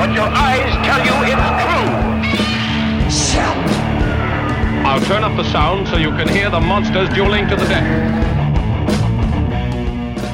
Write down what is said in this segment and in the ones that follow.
But your eyes tell you it's true. I'll turn up the sound so you can hear the monsters dueling to the death.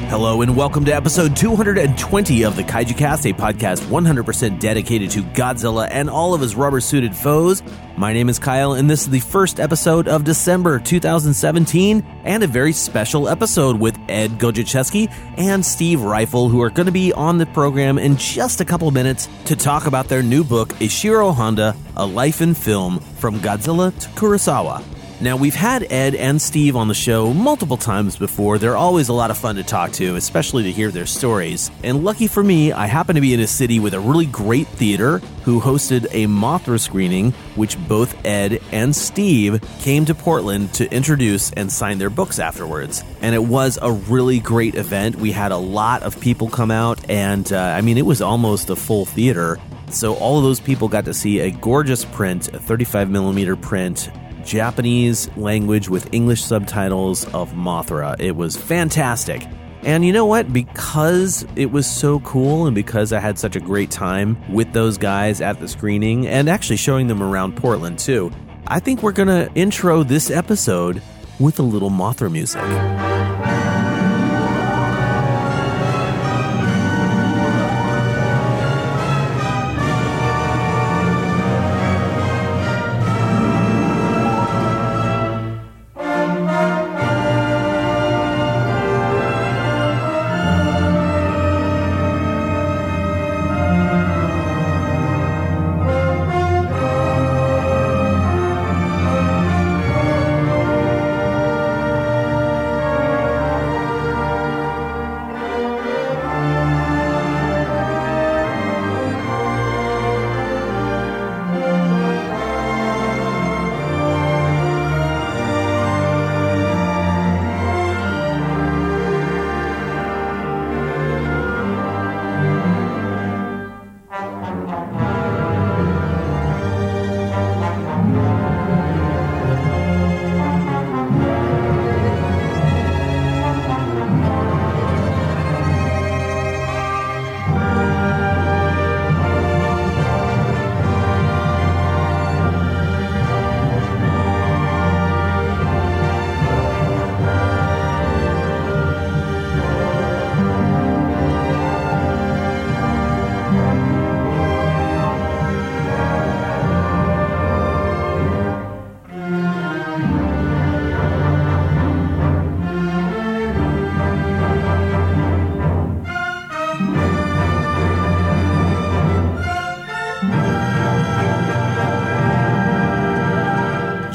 Hello and welcome to episode 220 of the Kaiju Cast, a podcast 100% dedicated to Godzilla and all of his rubber suited foes. My name is Kyle, and this is the first episode of December 2017, and a very special episode with Ed Godziszewski and Steve Ryfle, who are going to be on the program in just a couple minutes to talk about their new book, Ishiro Honda A Life in Film From Godzilla to Kurosawa. Now, we've had Ed and Steve on the show multiple times before. They're always a lot of fun to talk to, especially to hear their stories. And lucky for me, I happen to be in a city with a really great theater who hosted a Mothra screening, which both Ed and Steve came to Portland to introduce and sign their books afterwards. And it was a really great event. We had a lot of people come out, and uh, I mean, it was almost a full theater. So all of those people got to see a gorgeous print, a 35 millimeter print Japanese language with English subtitles of Mothra. It was fantastic. And you know what? Because it was so cool and because I had such a great time with those guys at the screening and actually showing them around Portland too, I think we're going to intro this episode with a little Mothra music.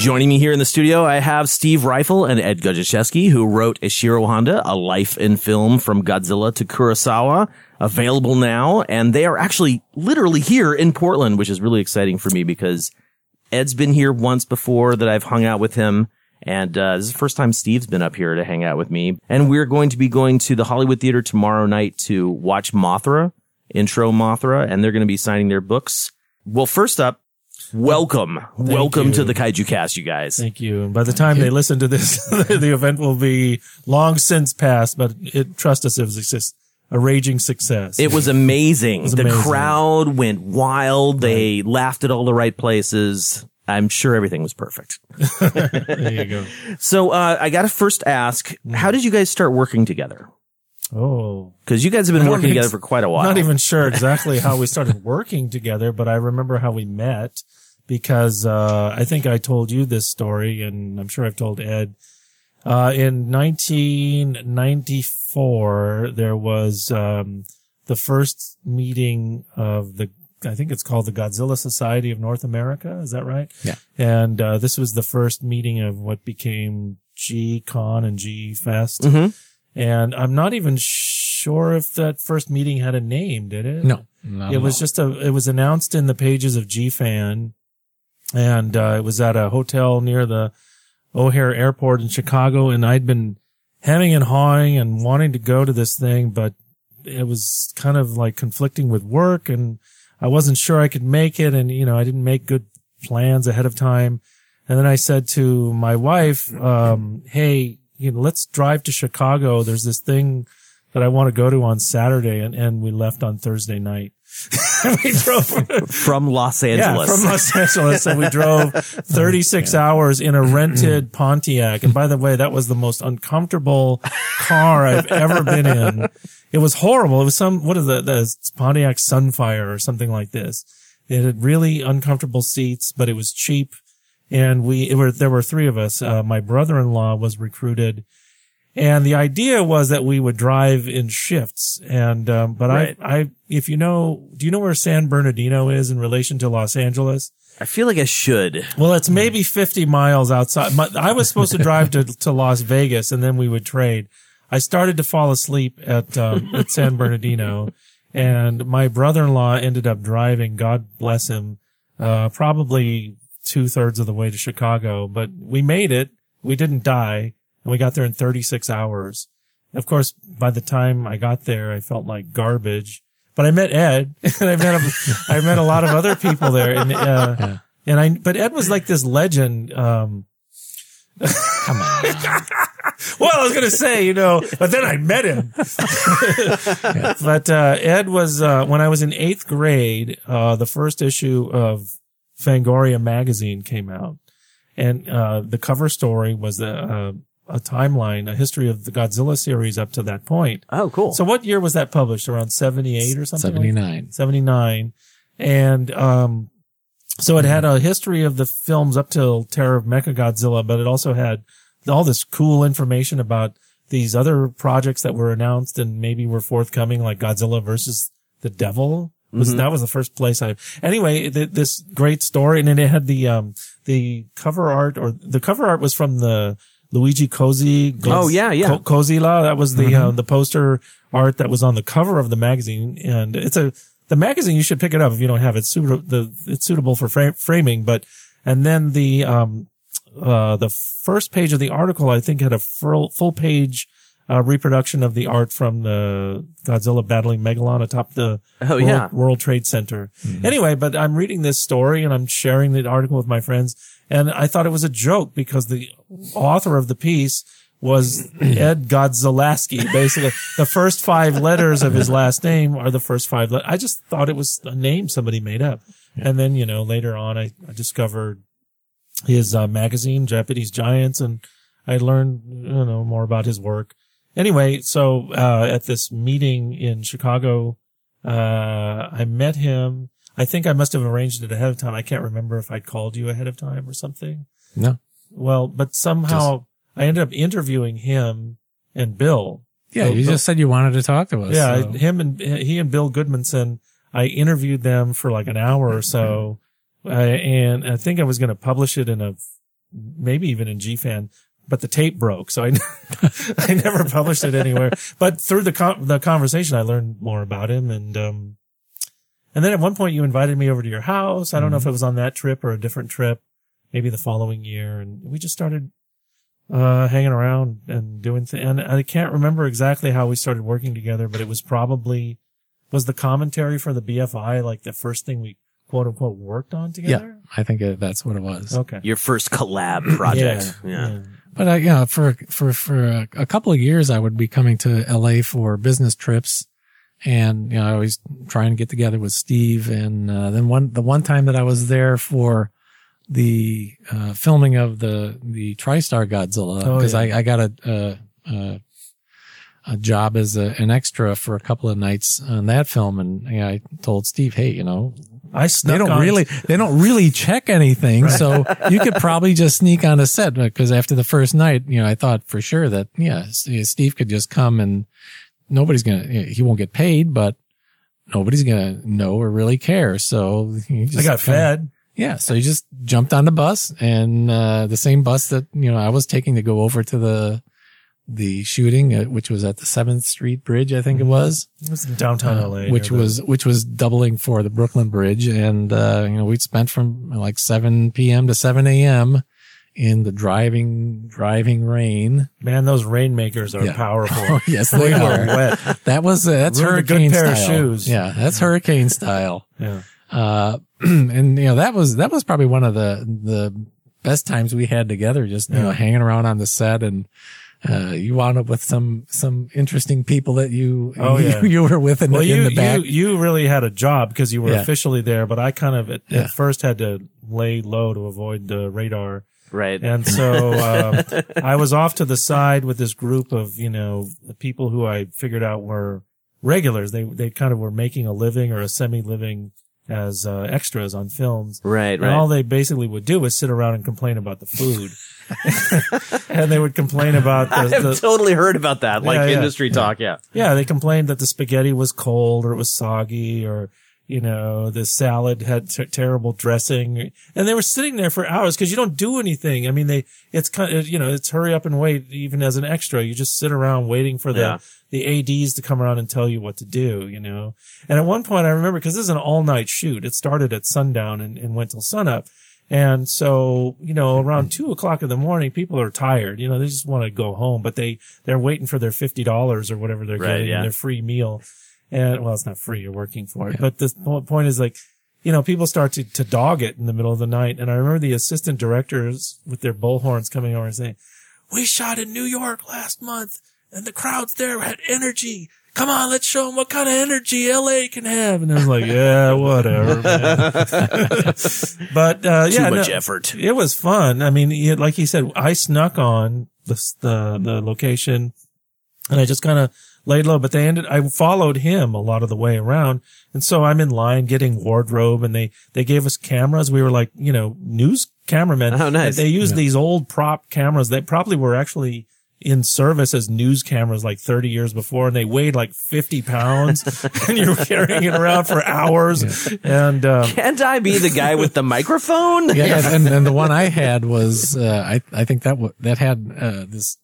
Joining me here in the studio, I have Steve Ryfle and Ed Godziszewski, who wrote Ishiro Honda, A Life in Film from Godzilla to Kurosawa, available now. And they are actually literally here in Portland, which is really exciting for me because Ed's been here once before that I've hung out with him. And uh, this is the first time Steve's been up here to hang out with me. And we're going to be going to the Hollywood Theater tomorrow night to watch Mothra, intro Mothra, and they're going to be signing their books. Well, first up, welcome. welcome you. to the Kaiju Cast, you guys. Thank you. And by the time they listen to this, the event will be long since past, but it, trust us, it was a a raging success. It was amazing. was the amazing. crowd went wild. They laughed at all the right places. I'm sure everything was perfect. there you go. So, uh, I gotta first ask, how did you guys start working together? Oh, Cause you guys have been working together for quite a while. not even sure exactly how we started working together, but I remember how we met because, uh, I think I told you this story and I'm sure I've told Ed. Uh, in 1994, there was, um, the first meeting of the, I think it's called the Godzilla Society of North America. Is that right? Yeah. And, uh, this was the first meeting of what became G Con and G Fest. Mhm. And I'm not even sure if that first meeting had a name, did it? No. Not it at was all. just a, it was announced in the pages of GFan and, uh, it was at a hotel near the O'Hare airport in Chicago. And I'd been hemming and hawing and wanting to go to this thing, but it was kind of like conflicting with work and I wasn't sure I could make it. And, you know, I didn't make good plans ahead of time. And then I said to my wife, um, Hey, you know, let's drive to Chicago. There's this thing that I want to go to on Saturday. And, and we left on Thursday night. we drove From Los Angeles. yeah, from Los Angeles. And we drove 36 hours in a rented Pontiac. And by the way, that was the most uncomfortable car I've ever been in. It was horrible. It was some, what is the, the Pontiac Sunfire or something like this. It had really uncomfortable seats, but it was cheap. And we, it were, there were three of us. Uh, my brother-in-law was recruited and the idea was that we would drive in shifts. And, um, but Right. I, I, if you know, do you know where San Bernardino is in relation to Los Angeles? I feel like I should. Well, it's maybe 50 miles outside. My, I was supposed to drive to, to Las Vegas and then we would trade. I started to fall asleep at, um, at San Bernardino and my brother-in-law ended up driving, God bless him, uh, probably two thirds of the way to Chicago, but we made it. We didn't die and we got there in 36 hours. Of course, by the time I got there, I felt like garbage, but I met Ed and I met, a, I met a lot of other people there and, uh, and I, but Ed was like this legend. Um, Come on. well, I was going to say, you know, but then I met him. But, uh, Ed was, uh, when I was in eighth grade, uh, the first issue of Fangoria magazine came out and, uh, the cover story was a, a, a timeline, a history of the Godzilla series up to that point. Oh, cool. So what year was that published? Around 78 or something? like that? 79. 79. And, um, so it had a history of the films up till Terror of Mechagodzilla, but it also had all this cool information about these other projects that were announced and maybe were forthcoming, like Godzilla versus the Devil. Was, That was the first place I, anyway, th- this great story. And then it had the, um, the cover art or the cover art was from the Luigi Cozzi. Oh, yeah, yeah. Co-. That was the, uh, the poster art that was on the cover of the magazine. And it's a, the magazine, you should pick it up if you don't have it. It's suitable, the, it's suitable for fra- framing, but, and then the, um, uh, the first page of the article, I think had a full, full page, uh, reproduction of the art from the Godzilla battling Megalon atop the Oh, World, yeah. World Trade Center. Anyway, but I'm reading this story and I'm sharing the article with my friends and I thought it was a joke because the author of the piece was Ed Godziszewski. Basically, the first five letters of his last name are the first five. Le- I just thought it was a name somebody made up. And then, you know, later on, I, I discovered his uh, magazine, Japanese Giants, and I learned, you know, more about his work. Anyway, so, uh, at this meeting in Chicago, uh, I met him. I think I must have arranged it ahead of time. I can't remember if I'd called you ahead of time or something. No. Well, but somehow I ended up interviewing him and Bill. Yeah, Bill- you Bill- just said you wanted to talk to us. yeah, so- him and he and Bill Gudmundson. I interviewed them for like an hour or so, uh, and I think I was going to publish it in a maybe even in GFan, but the tape broke, so I I never published it anywhere. But through the con- the conversation, I learned more about him, and um, and then at one point you invited me over to your house. I don't know if it was on that trip or a different trip, maybe the following year, and we just started uh, hanging around and doing things. And I can't remember exactly how we started working together, but it was probably, was the commentary for the BFI like the first thing we quote unquote worked on together? yeah, together? I think it, that's what it was. Okay. Your first collab project. Yeah. But uh, yeah, for for for a, a couple of years, I would be coming to LA for business trips, and you know, I always trying to get together with Steve. And uh, then one the one time that I was there for the uh, filming of the the TriStar Godzilla Oh, because yeah. I, I got a, a, a a job as a, an extra for a couple of nights on that film, and you know, I told Steve, hey, you know, I they don't on- really they don't really check anything so you could probably just sneak on a set because after the first night you know i thought for sure that yeah steve could just come and nobody's gonna he won't get paid but nobody's gonna know or really care so he just I got kinda- fed. yeah so he just jumped on the bus and uh the same bus that you know i was taking to go over to the the shooting, uh, which was at the Seventh Street Bridge, I think it was, It was in downtown uh, LA. which the- was which was doubling for the Brooklyn Bridge, and uh, you know we'd spent from like 7 p.m. to 7 a.m. in the driving driving rain. man, those rainmakers are Yeah. powerful. Oh yes, they are wet. That was uh, that's Ruined a good hurricane pair of style. shoes. Yeah, that's hurricane style. Yeah. Uh, and you know that was that was probably one of the the best times we had together. Just you know hanging around on the set, and uh, you wound up with some some interesting people that you Oh, you, yeah. you were with in, Well, the, you, in the back. you you really had a job because you were Yeah. officially there, but I kind of at, Yeah. at first had to lay low to avoid the radar. Right. And so um, I was off to the side with this group of you know people who I figured out were regulars. They they kind of were making a living or a semi living as uh, extras on films. right. And all Right. they basically would do was sit around and complain about the food, and they would complain about the, I've the totally heard about that, like Yeah, yeah. industry talk. Yeah. yeah, they complained that the spaghetti was cold or it was soggy or, you know, the salad had ter- terrible dressing and they were sitting there for hours because you don't do anything. I mean, they, it's kind of, you know, it's hurry up and wait even as an extra. You just sit around waiting for the, Yeah. the ADs to come around and tell you what to do, you know? And at one point I remember because this is an all night shoot. It started at sundown and, and went till sunup. And so, you know, around two o'clock in the morning, people are tired. You know, they just want to go home, but they, they're waiting for their $50 or whatever they're Right, getting yeah. in their free meal. And well, it's not free. You're working for it. But the point is like, you know, people start to, to dog it in the middle of the night. And I remember the assistant directors with their bullhorns coming over and saying, we shot in New York last month and the crowds there had energy. Come on, let's show them what kind of energy LA can have. And I was like, yeah, whatever. man." but, uh, Too yeah, much no, effort. it was fun. I mean, it, like he said, I snuck on the, the, the location and I just kind of laid low, but they ended, I followed him a lot of the way around. And so I'm in line getting wardrobe and they, they gave us cameras. We were like, you know, news cameramen. Oh, nice. They used these old prop cameras that probably were actually in service as news cameras like 30 years before and they weighed like 50 pounds and you're carrying it around for hours. And, um, Can't I be the guy with the microphone? yeah, and, and the one I had was uh, I I think that w- that had uh, this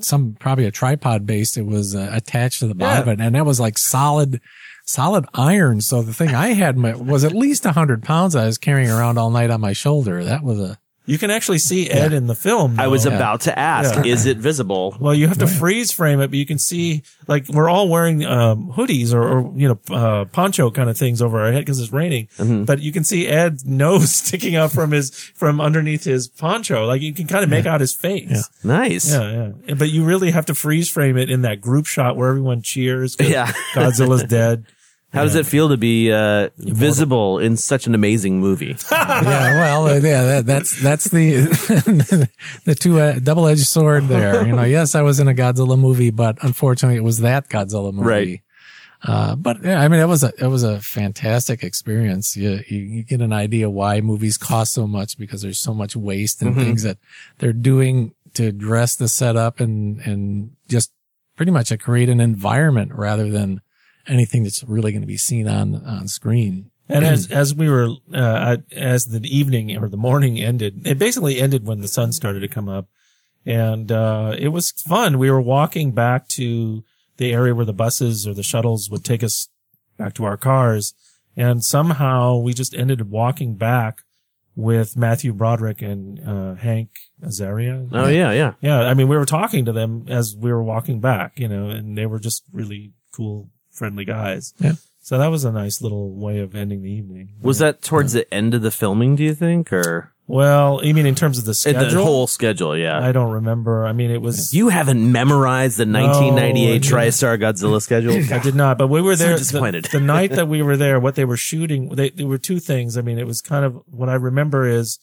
some probably a tripod base. It was uh, attached to the bottom Yeah. of it, and that was like solid solid iron. So the thing I had my, was at least a hundred pounds. I was carrying around all night on my shoulder. That was a you can actually see Ed in the film. I was though. about to ask, Yeah. is it visible? Well, you have to freeze frame it, but you can see like we're all wearing um, hoodies or, or you know uh, poncho kind of things over our head because it's raining. Mm-hmm. But you can see Ed's nose sticking out from his from underneath his poncho. Like you can kind of make out his face. Nice. Yeah, yeah. But you really have to freeze frame it in that group shot where everyone cheers. Yeah. Godzilla's dead. How does it feel to be uh, visible in such an amazing movie? yeah. Well, uh, yeah. That, that's that's the the two uh, double edged sword there. You know, yes, I was in a Godzilla movie, but unfortunately, it was that Godzilla movie. Right. Uh, but yeah, I mean, it was a, it was a fantastic experience. You, you, you get an idea why movies cost so much because there's so much waste and things that they're doing to dress the setup and, and just pretty much to create an environment rather than anything that's really going to be seen on, on screen. And as as we were uh, as the evening or the morning ended, it basically ended when the sun started to come up, and uh, it was fun. We were walking back to the area where the buses or the shuttles would take us back to our cars, and somehow we just ended up walking back with Matthew Broderick and uh, Hank Azaria. Oh yeah, yeah. Yeah, I mean, we were talking to them as we were walking back, you know, and they were just really cool, friendly guys. Yeah. So that was a nice little way of ending the evening. Was that towards the end of the filming? Do you think, or Well, you mean in terms of the schedule? the whole schedule? Yeah. I don't remember. I mean, it was. you haven't memorized the 1998 No, I TriStar Godzilla schedule. I did not, but we were So there. disappointed. The, the night that we were there, what they were shooting, they, there were two things. I mean, it was kind of what I remember is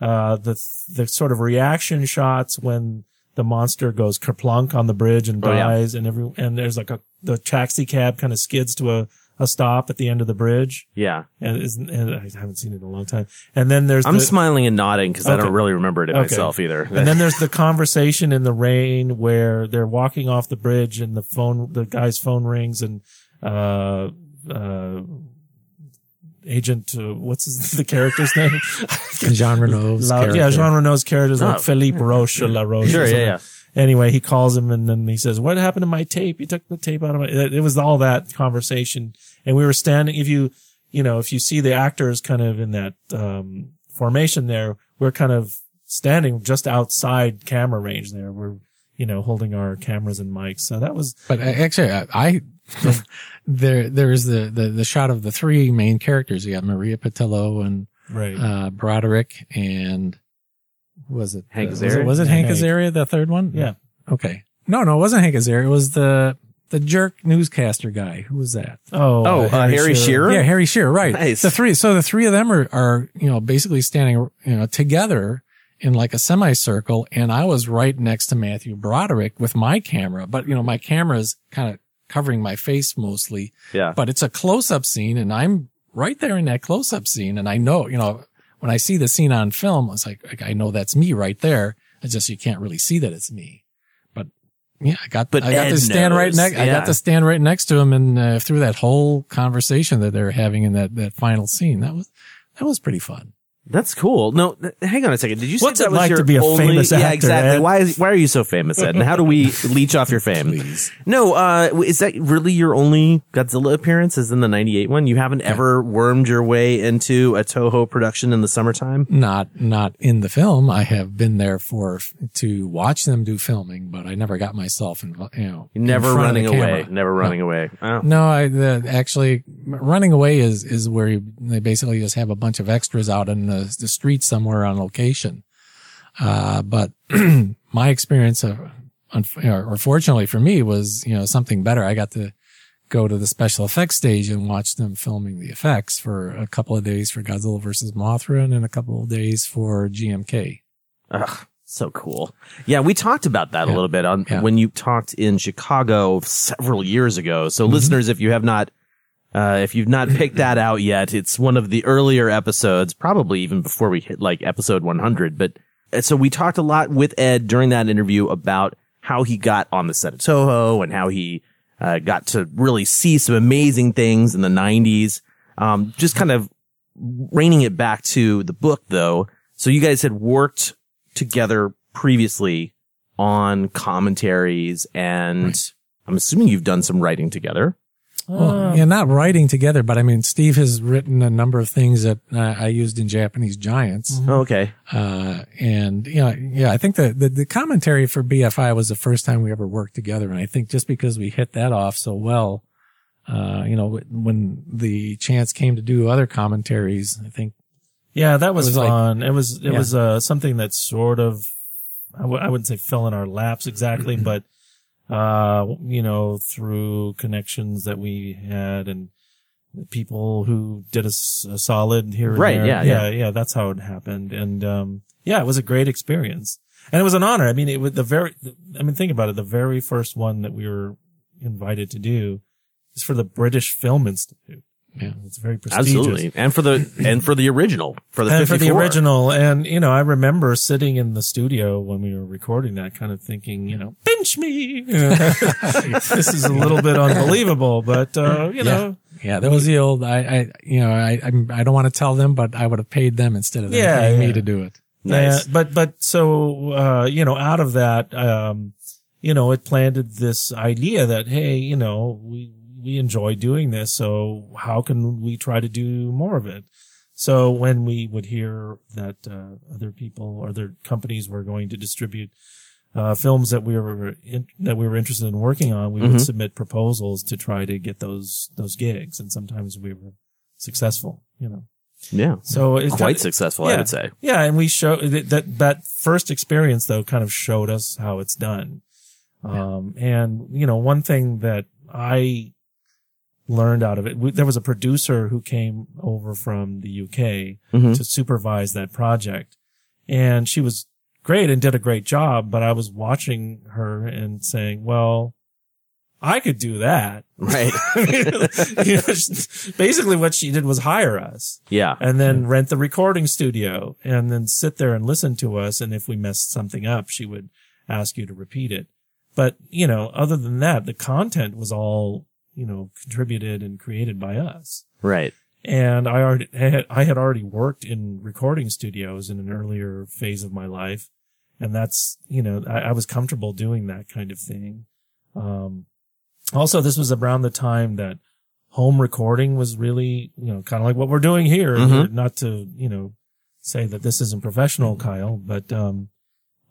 uh, the the sort of reaction shots when the monster goes kerplunk on the bridge and Oh, yeah. dies, and every and there's like a the taxi cab kind of skids to a, a stop at the end of the bridge, yeah. and, isn't, and I haven't seen it in a long time. And then there's I'm the, smiling and nodding because I don't really remember it Okay. myself either. And then there's the conversation in the rain where they're walking off the bridge and the phone, the guy's phone rings and, uh, uh, agent, uh, what's his, the character's name? Jean Reno's La- character. yeah, Jean Reno's character is like Oh. Philippe Roche La Roche. or Sure, yeah, yeah. anyway, he calls him and then he says, what happened to my tape? You took the tape out of my, it it was all that conversation. And we were standing, if you, you know, if you see the actors kind of in that, um, formation there, we're kind of standing just outside camera range there. We're, you know, holding our cameras and mics. So that was, But actually, I, I there there's the, the the shot of the three main characters. You got Maria Pitillo and right. uh, Broderick and was it Hank was it, Azaria? was it Hank Hank. Azaria, the third one? Yeah. Okay. No, no, it wasn't Hank Azaria. It was the the jerk newscaster guy. Who was that? oh, Oh, uh, Harry Shearer? Yeah, Harry Shearer. Right. Nice. The three. So the three of them are are you know basically standing you know together in like a semicircle, and I was right next to Matthew Broderick with my camera, but you know my camera's kind of covering my face mostly Yeah. but it's a close up scene and I'm right there in that close up scene. And I know, you know, when I see the scene on film, it's like, like, I know that's me right there. It's just, you can't really see that it's me. But yeah, I got, But I got Ed to stand right knows. next, I got to stand right next to him and uh, through that whole conversation that they're having in that, that final scene. That was, that was pretty fun. That's cool. No, hang on a second. Did you say What's that it was like your to be a only- famous Yeah, actor, exactly. Ed? Why is, why are you so famous, Ed? And how do we leech off your fame? Please. No, uh, is that really your only Godzilla appearance? Is in the '98 one? You haven't ever wormed your way into a Toho production in the summertime? Not, not in the film. I have been there for, to watch them do filming, but I never got myself involved, you know, in Never front of running the away. camera. Never running away. Oh. No, I the, actually running away is is where you, they basically just have a bunch of extras out in the, the street somewhere on location. Uh, but my experience of, or or fortunately for me was, you know, something better. I got to go to the special effects stage and watch them filming the effects for a couple of days for Godzilla versus Mothra and then a couple of days for GMK. Ugh, so cool. Yeah, we talked about that a little bit on Yeah. when you talked in Chicago several years ago. So Mm-hmm. listeners, if you have not, uh, if you've not picked that out yet, it's one of the earlier episodes, probably even before we hit like episode 100. But uh, so we talked a lot with Ed during that interview about how he got on the set of Toho and how he uh, got to really see some amazing things in the 90s. Um, just kind of reining it back to the book though. So you guys had worked together previously on commentaries and I'm assuming you've done some writing together. Well, yeah, not writing together, but I mean, Steve has written a number of things that uh, I used in Japanese Giants. Oh, okay. Uh, and you know, yeah, I think the, the, the commentary for BFI was the first time we ever worked together. And I think just because we hit that off so well, uh, you know, when the chance came to do other commentaries, I think, Yeah, that was, It was like- fun. it was, it Yeah. was, uh, something that sort of, I w- I wouldn't say fell in our laps exactly, but, uh, you know, through connections that we had and people who did us a solid here and Right, there. yeah, yeah, yeah. yeah, that's how it happened. And, um, yeah, it was a great experience and it was an honor. I mean, it was the very, I mean, think about it. The very first one that we were invited to do is for the British Film Institute. Yeah. It's very prestigious Absolutely. And for the, and for the original, for the and for the original. And, you know, I remember sitting in the studio when we were recording that kind of thinking, you know, pinch me. this is a little bit unbelievable, but, uh, you know, yeah, that was the old, I, I, you know, I, I'm- I don't want to tell them, but I would have paid them instead of them Yeah, paying yeah. me to do it. Nice. Yeah, but, but so, uh, you know, out of that, um, you know, it planted this idea that, hey, you know, we, we enjoy doing this. So how can we try to do more of it? So when we would hear that, uh, other people or other companies were going to distribute, uh, films that we were in, that we were interested in working on, we Mhm. would submit proposals to try to get those, those gigs. And sometimes we were successful, you know. Yeah. So it's Quite kind- successful, I would say. yeah, and we show that that, that first experience though kind of showed us how it's done. Um, and you know, one thing that I learned out of it, we, there was a producer who came over from the UK Mhm. to supervise that project, and she was great and did a great job. But I was watching her and saying, "Well, I could do that." Right. You know, basically, what she did was hire us Yeah. and then rent the recording studio and then sit there and listen to us. And if we messed something up, she would ask you to repeat it. But, you know, other than that, the content was all, you know, contributed and created by us. Right. And I already had, I had already worked in recording studios in an earlier phase of my life. and that's you know I, I was comfortable doing that kind of thing. Um, also, this was around the time that home recording was really you know kind of like what we're doing here. Mhm. Not to you know say that this isn't professional, Kyle, but um,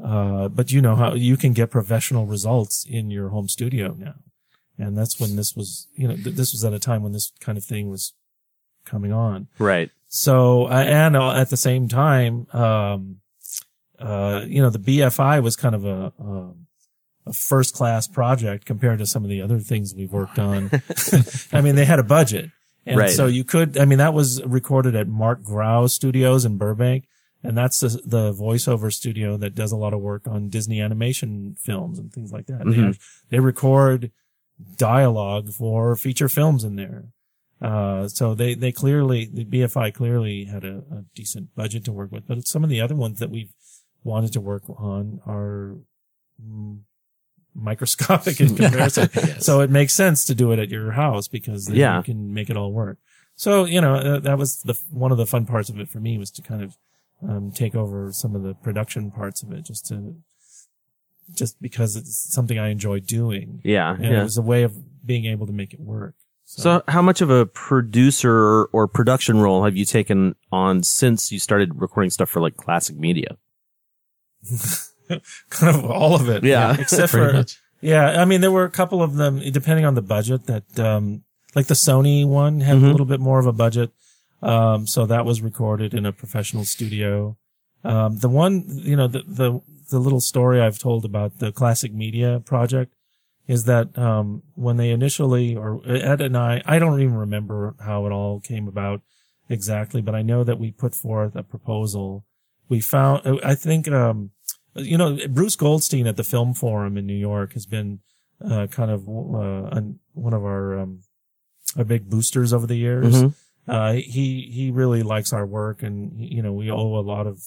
uh, but you know how you can get professional results in your home studio now, and that's when this was you know th- this was at a time when this kind of thing was coming on. Right. So, uh, and uh, at the same time, um, uh, you know, the BFI was kind of a, a, a first class project compared to some of the other things we've worked on. I mean, they had a budget. And Right. so you could, I mean, that was recorded at Marc Graue Studios in Burbank. And that's the, the voiceover studio that does a lot of work on Disney animation films and things like that. They, Mhm. have, they record dialogue for feature films in there. Uh, so they, they clearly, the BFI clearly had a, a decent budget to work with, but some of the other ones that we've wanted to work on are mm, microscopic in comparison. So it makes sense to do it at your house because then Yeah. you can make it all work. So, you know, uh, that was the, one of the fun parts of it for me was to kind of, um, take over some of the production parts of it just to, just because it's something I enjoy doing. Yeah. And yeah. it was a way of being able to make it work. So how much of a producer or production role have you taken on since you started recording stuff for like classic media? kind of all of it. Yeah. Except for, much. yeah, I mean, there were a couple of them, depending on the budget that, um, like the Sony one had Mhm. a little bit more of a budget. Um, so that was recorded in a professional studio. Um, the one, you know, the, the, the little story I've told about the classic media project is that, um, when they initially, or Ed and I, I don't even remember how it all came about exactly, but I know that we put forth a proposal. We found, I think, um, you know, Bruce Goldstein at the Film Forum in New York has been uh, kind of uh, one of our um, our big boosters over the years. Mhm. Uh, he he really likes our work, and you know, we owe a lot of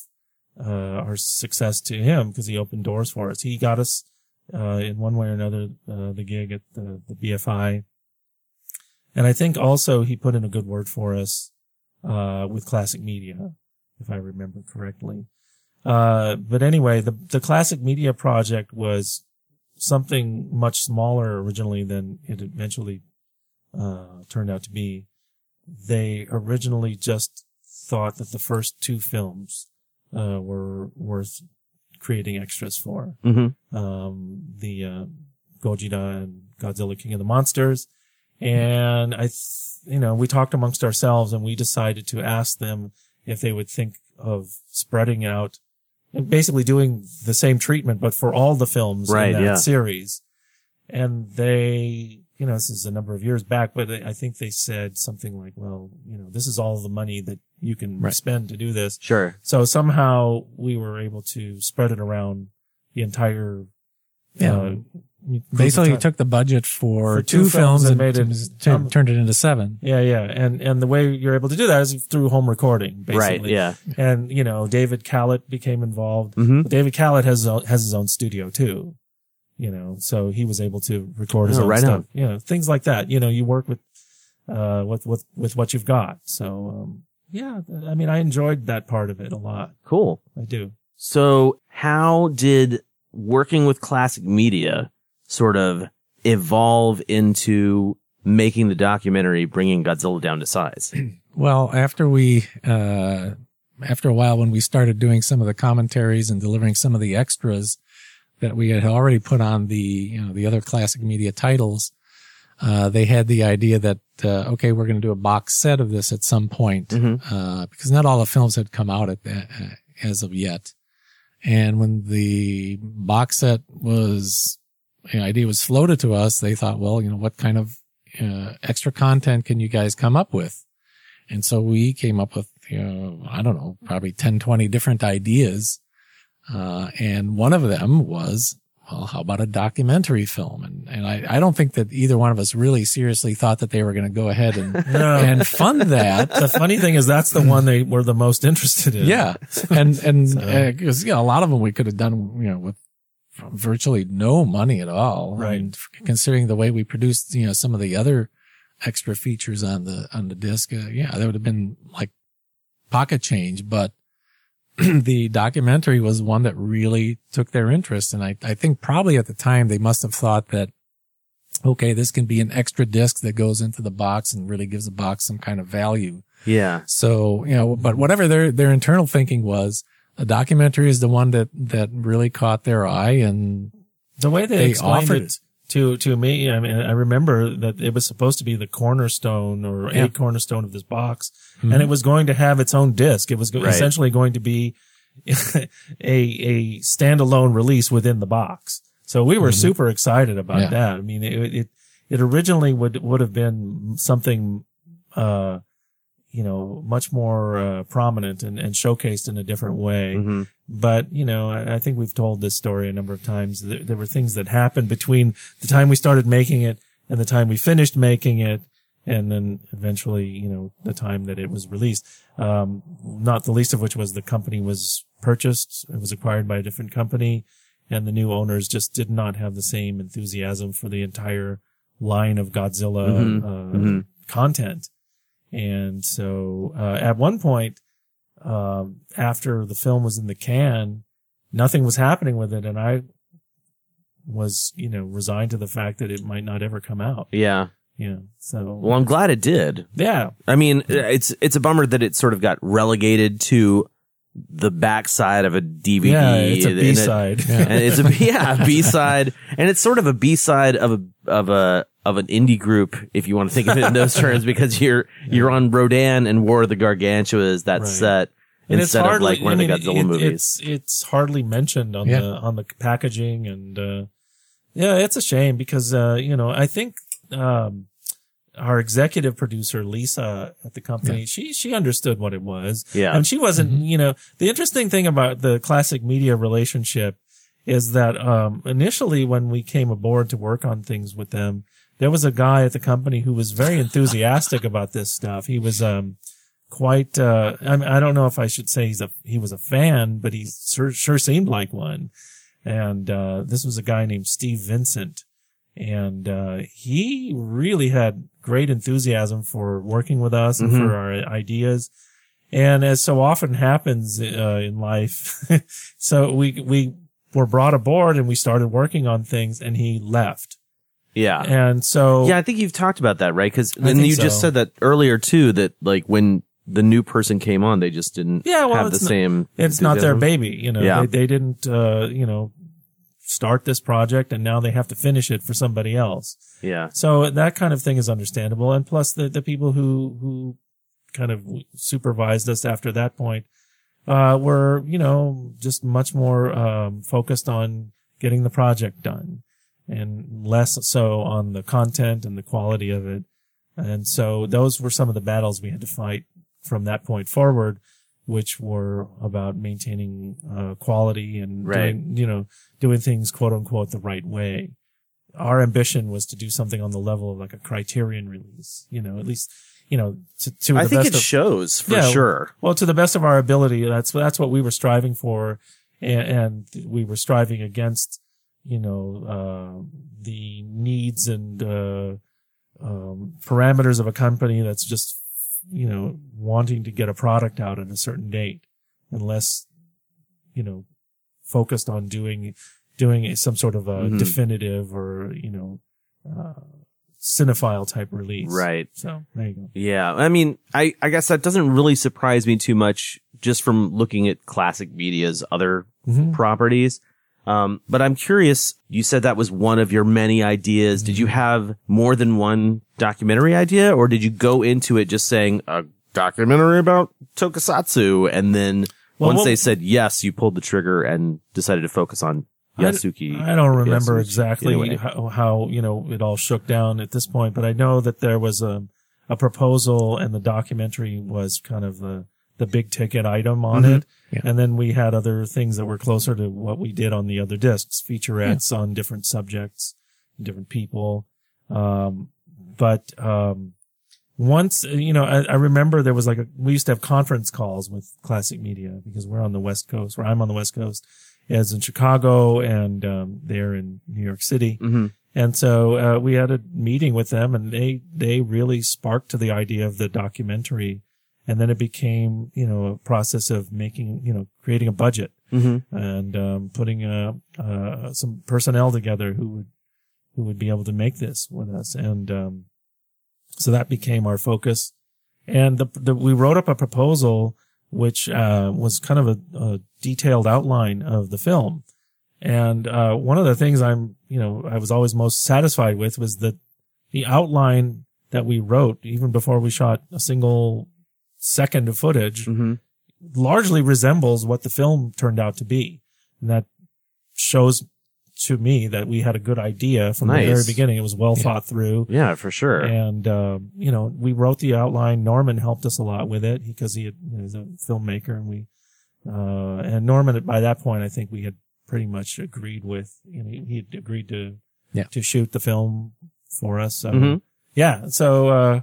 uh, our success to him because he opened doors for us. He got us uh, in one way or another uh, the gig at the, the BFI, and I think also he put in a good word for us uh, with Classic Media, if I remember correctly. Uh, but anyway, the, the classic media project was something much smaller originally than it eventually, uh, turned out to be. They originally just thought that the first two films, uh, were worth creating extras for. Mm-hmm. Um, the, uh, Gojira and Godzilla King of the Monsters. And I, th- you know, we talked amongst ourselves and we decided to ask them if they would think of spreading out and basically doing the same treatment, but for all the films Right, in that yeah. series. And they, you know, this is a number of years back, but I think they said something like, well, you know, this is all the money that you can Right. spend to do this. Sure. So somehow we were able to spread it around the entire, Yeah. uh, Basically, you took the budget for, For two, two films films and and made it- t- t- um, turned it into seven. Yeah, yeah. And, and the way you're able to do that is through home recording, Right. basically. Yeah. And, you know, David Kalat became involved. Mm-hmm. David Kalat has, has his own studio too, you know, so he was able to record his Oh, own right stuff. on. You know, things like that. You know, you work with, uh, with, with, with what you've got. So, um, yeah, I mean, I enjoyed that part of it a lot. Cool. I do. So how did working with classic media sort of evolve into making the documentary bringing Godzilla down to size? Well, after we, uh, after a while, when we started doing some of the commentaries and delivering some of the extras that we had already put on the, you know, the other classic media titles, uh, they had the idea that, uh, okay, we're going to do a box set of this at some point, Mhm. uh, because not all the films had come out at that, uh, as of yet. And when the box set was, the idea was floated to us, they thought, well, you know, what kind of, uh, extra content can you guys come up with? And so we came up with, you know, I don't know, probably 10, 20 different ideas. Uh, and one of them was, well, how about a documentary film? And, and I, I don't think that either one of us really seriously thought that they were going to go ahead and, No. and fund that. the funny thing is that's the one they were the most interested in. Yeah. And, and, So- uh 'cause you know, a lot of them we could have done, you know, with virtually no money at all. Right. And considering the way we produced, you know, some of the other extra features on the, on the disc, uh, yeah, that would have been like pocket change, but the documentary was one that really took their interest. And I, I think probably at the time they must have thought that, okay, this can be an extra disc that goes into the box and really gives the box some kind of value. Yeah. So, you know, but whatever their, their internal thinking was, a documentary is the one that, that really caught their eye and The way they, They explained offered it to to me, I mean, I remember that it was supposed to be the cornerstone or Yeah. a cornerstone of this box, and it was going to have its own disc. It was Right. essentially going to be a a standalone release within the box. So we were super excited about Yeah. that. I mean, it, it it originally would would have been something, uh, you know, much more uh, prominent and, and showcased in a different way. hmm But, you know, I, I think we've told this story a number of times. There, there were things that happened between the time we started making it and the time we finished making it. And then eventually, you know, the time that it was released. Um, not the least of which was the company was purchased. It was acquired by a different company and the new owners just did not have the same enthusiasm for the entire line of Godzilla, Mhm. uh, Mhm. content. And so, uh, at one point, um, after the film was in the can, nothing was happening with it. And I was, you know, resigned to the fact that it might not ever come out. Yeah. Yeah. So, Well, I'm glad it did. yeah. I mean, it's it's a bummer that it sort of got relegated to the backside of a DVD. Yeah. It's a and it- B side. and it's a yeah B side, and it's sort of a B side of a of a of an indie group, if you want to think of it in those terms, because you're you're on Rodan and War of the Gargantuas that Right. set And it's instead hardly of like one I of the Godzilla it- movies. It's it's hardly mentioned on Yeah. the on the packaging, and uh, yeah, it's a shame because uh, you know I think um, our executive producer Lisa at the company she she understood what it was, Yeah. and she wasn't you know the interesting thing about the classic media relationship is that um, initially when we came aboard to work on things with them, there was a guy at the company who was very enthusiastic about this stuff. He was um, quite uh I, mean, I don't know if I should say he's a he was a fan, but he sure, sure seemed like one. And uh this was a guy named Steve Vincent and uh he really had great enthusiasm for working with us and for our ideas. And as so often happens uh, in life, so we we were brought aboard and we started working on things and he left. yeah. And so Yeah, I think you've talked about that, right? Because then you just said that earlier too. That like when the new person came on, they just didn't Yeah, well, have the not- same. it's not their baby. You know, Yeah. they, they didn't, uh, you know, start this project and now they have to finish it for somebody else. Yeah, So that kind of thing is understandable. And plus the, the people who, who kind of supervised us after that point, uh, were, you know, just much more, um, focused on getting the project done and less so on the content and the quality of it. And so those were some of the battles we had to fight from that point forward, which were about maintaining uh, quality and Right. doing, you know, doing things quote unquote the right way. Our ambition was to do something on the level of like a criterion release, you know, at least, you know, to, to I think best it of, shows for Yeah, sure. well, to the best of our ability, that's that's what we were striving for, and, and we were striving against, you know, uh, the needs and uh, um, parameters of a company that's just, you know, wanting to get a product out at a certain date, unless, you know, focused on doing doing some sort of a Mhm. definitive or you know, uh, cinephile type release. Right. So there you go. Yeah, I mean, I I guess that doesn't really surprise me too much, just from looking at classic media's other Mhm. properties. Um, but I'm curious. You said that was one of your many ideas. Did Mm-hmm. you have more than one documentary idea, or did you go into it just saying a documentary about Tokusatsu, and then Well, once what- they said yes, you pulled the trigger and decided to focus on Yasuki? I don't remember Yasuki, exactly how, how, you know, it all shook down at this point, but I know that there was a, a proposal and the documentary was kind of the, the big ticket item on Mhm. it. Yeah. And then we had other things that were closer to what we did on the other discs, featurettes on different subjects, different people. Um, but, um, once, you know, I, I remember there was like a, we used to have conference calls with classic media because we're on the West Coast, where I'm on the West Coast as in Chicago and, um, they're in New York City. Mhm. And so, uh, we had a meeting with them and they, they really sparked to the idea of the documentary. And then it became, you know, a process of making, you know, creating a budget Mm-hmm. and um, putting uh, uh, some personnel together who would who would be able to make this with us, and um, so that became our focus. And the, the we wrote up a proposal which uh, was kind of a, a detailed outline of the film. And uh, one of the things I'm, you know, I was always most satisfied with was that the outline that we wrote, even before we shot a single second of footage, Mm-hmm. largely resembles what the film turned out to be. And that shows to me that we had a good idea from the very beginning. It was well thought through. Yeah, for sure. And, uh, you know, we wrote the outline. Norman helped us a lot with it because he had, you know, a filmmaker and we, uh, and Norman, by that point, I think we had pretty much agreed with, you know, he, had agreed to, Yeah. to shoot the film for us. So, Mhm. yeah. So, uh,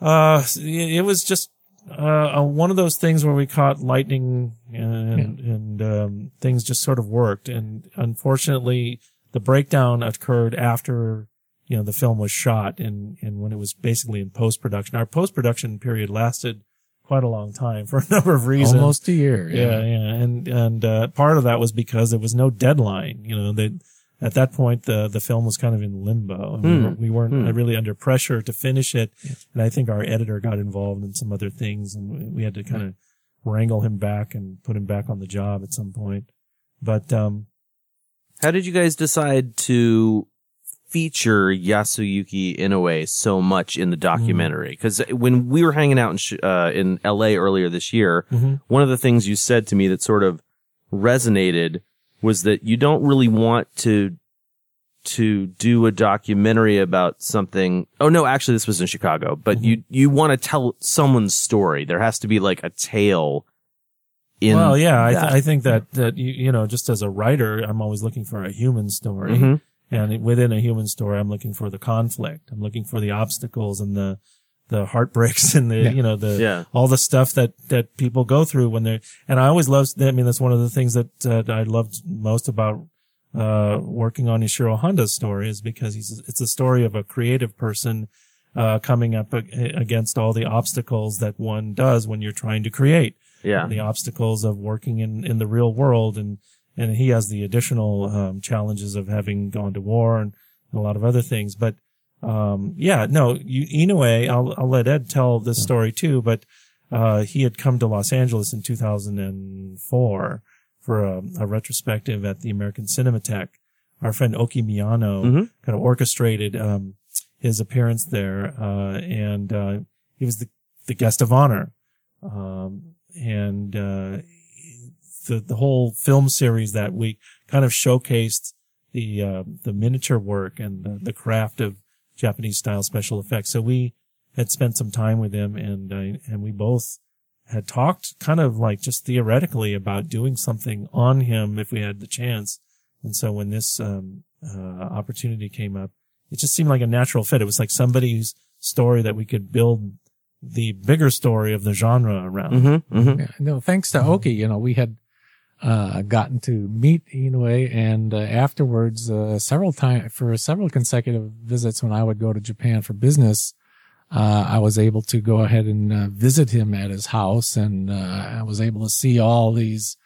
uh, it was just, uh, one of those things where we caught lightning and, and, um, things just sort of worked. And unfortunately, the breakdown occurred after, you know, the film was shot and, and when it was basically in post production. Our post production period lasted quite a long time for a number of reasons. Almost a year. Yeah, yeah. And, and, uh, part of that was because there was no deadline. You know, that at that point, the, the film was kind of in limbo. And we, Hmm. were, we weren't Hmm. really under pressure to finish it. And I think our editor got involved in some other things and we- we had to kind of wrangle him back and put him back on the job at some point. But, um, How did you guys decide to feature Yasuyuki Inoue so much in the documentary? Because when we were hanging out in sh- uh, in L.A. earlier this year, Mhm. one of the things you said to me that sort of resonated was that you don't really want to to do a documentary about something. Oh no, actually, this was in Chicago, but you you want to tell someone's story. There has to be like a tale. In well, yeah, I, th- I think that, that, you, you know, just as a writer, I'm always looking for a human story. Mhm. And within a human story, I'm looking for the conflict. I'm looking for the obstacles and the, the heartbreaks and the, Yeah. you know, the, Yeah. all the stuff that, that people go through when they're, and I always love, I mean, that's one of the things that, uh, I loved most about, uh, working on Ishiro Honda's story is because he's, it's a story of a creative person, uh, coming up ag- against all the obstacles that one does when you're trying to create yeah. the obstacles of working in, in the real world. And, and he has the additional, um, challenges of having gone to war and a lot of other things. But, um, yeah, no, you, Inoue, I'll, I'll let Ed tell this story too, but, uh, he had come to Los Angeles in 2004 for a, a retrospective at the American Cinematheque. Our friend Oki Miyano Mhm. kind of orchestrated, um, his appearance there, uh, and, uh, he was the, the guest of honor. Um, and, uh, the, the whole film series that week kind of showcased the, uh, the miniature work and the, the craft of Japanese style special effects. So we had spent some time with him and, uh, and we both had talked kind of like just theoretically about doing something on him if we had the chance. And so when this, um, uh, opportunity came up, it just seemed like a natural fit. It was like somebody's story that we could build the bigger story of the genre around. Mm-hmm, mm-hmm. Yeah, no, thanks to Oki, you know, we had uh, gotten to meet Inoue and uh, afterwards, uh, several times for several consecutive visits when I would go to Japan for business, uh, I was able to go ahead and uh, visit him at his house and uh, I was able to see all these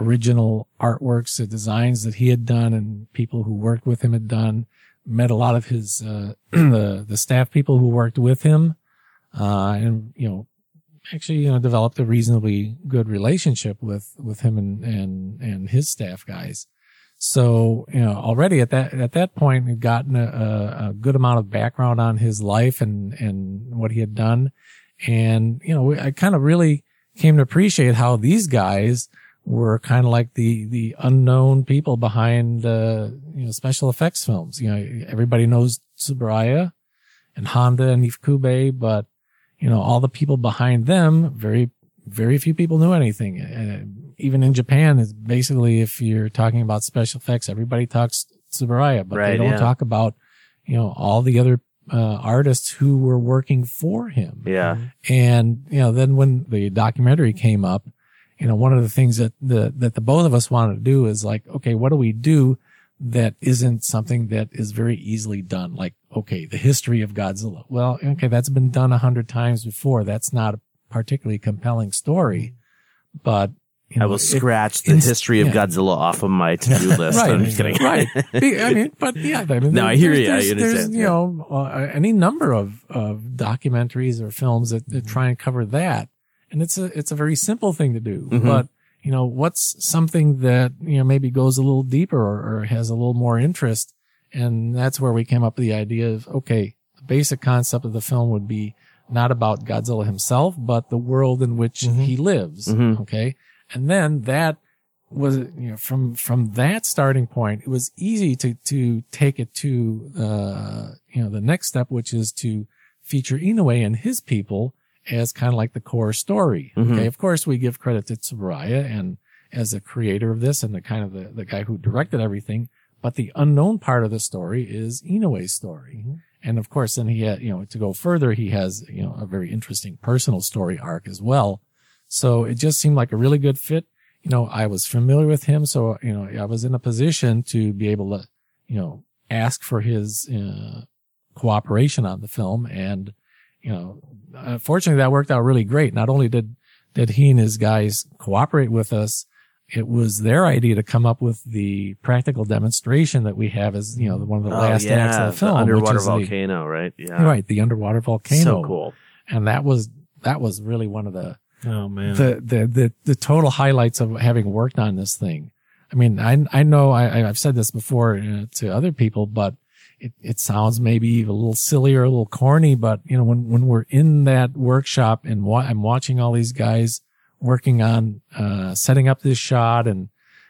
original artworks, the designs that he had done and people who worked with him had done. Met a lot of his uh, the the staff people who worked with him, uh, and you know actually, you know, developed a reasonably good relationship with, with him and, and, and his staff guys. So, you know, already at that, at that point, we'd gotten a, a, good amount of background on his life and, and what he had done. And, you know, I kind of really came to appreciate how these guys were kind of like the, the unknown people behind, uh, you know, special effects films. You know, everybody knows Tsuburaya and Honda and Ifukube, but you know, all the people behind them, very, very few people knew anything. Uh, even in Japan, it's basically, if you're talking about special effects, everybody talks Tsuburaya, but Right, they don't yeah. talk about, you know, all the other, uh, artists who were working for him. Yeah. And, you know, then when the documentary came up, you know, one of the things that the, that the both of us wanted to do is like, okay, what do we do that isn't something that is very easily done? Like, okay, the history of Godzilla. Well, okay, that's been done a hundred times before. That's not a particularly compelling story, but you know, I will it- scratch the history of yeah. Godzilla off of my to-do list. Right, I'm just kidding. right. I mean, but yeah, I mean, No, I hear there's- you. I There's, understand, there's, you know, uh, any number of, of documentaries or films that, that try and cover that. And it's a, it's a very simple thing to do, Mhm. but you know, what's something that, you know, maybe goes a little deeper or, or has a little more interest. And that's where we came up with the idea of, okay, the basic concept of the film would be not about Godzilla himself, but the world in which he lives. Mhm. Okay. And then that was, you know, from, from that starting point, it was easy to, to take it to, uh, you know, the next step, which is to feature Inoue and his people as kind of like the core story. Mhm. Okay. Of course, we give credit to Tsuburaya and as the creator of this and the kind of the, the guy who directed everything. But the unknown part of the story is Inoue's story. And of course, then he had, you know, to go further, he has, you know, a very interesting personal story arc as well. So it just seemed like a really good fit. You know, I was familiar with him. So, you know, I was in a position to be able to, you know, ask for his, uh, cooperation on the film. And, you know, unfortunately that worked out really great. Not only did, did he and his guys cooperate with us, it was their idea to come up with the practical demonstration that we have as, you know, one of the Oh, last yeah, acts of the film. which underwater is the- volcano, right? Yeah. Right. The underwater volcano. So cool. And that was, that was really one of the, Oh man. the, the, the, the total highlights of having worked on this thing. I mean, I, I know I, I've said this before uh, to other people, but it, it sounds maybe a little silly or a little corny, but you know, when, when we're in that workshop and wa- I'm watching all these guys working on, uh, setting up this shot and,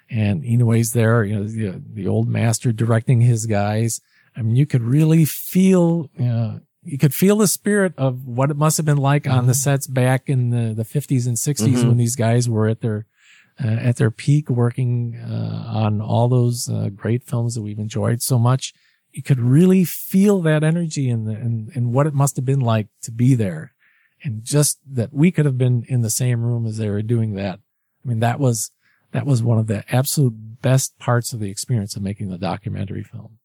and Inoue's there, you know, the, the old master directing his guys. I mean, you could really feel, uh, you could feel the spirit of what it must have been like on the sets back in the, the 50s and 60s Mhm. when these guys were at their, uh, at their peak working, uh, on all those, uh, great films that we've enjoyed so much. You could really feel that energy and, and, and what it must have been like to be there. And just that we could have been in the same room as they were doing that. I mean, that was, that was one of the absolute best parts of the experience of making the documentary film.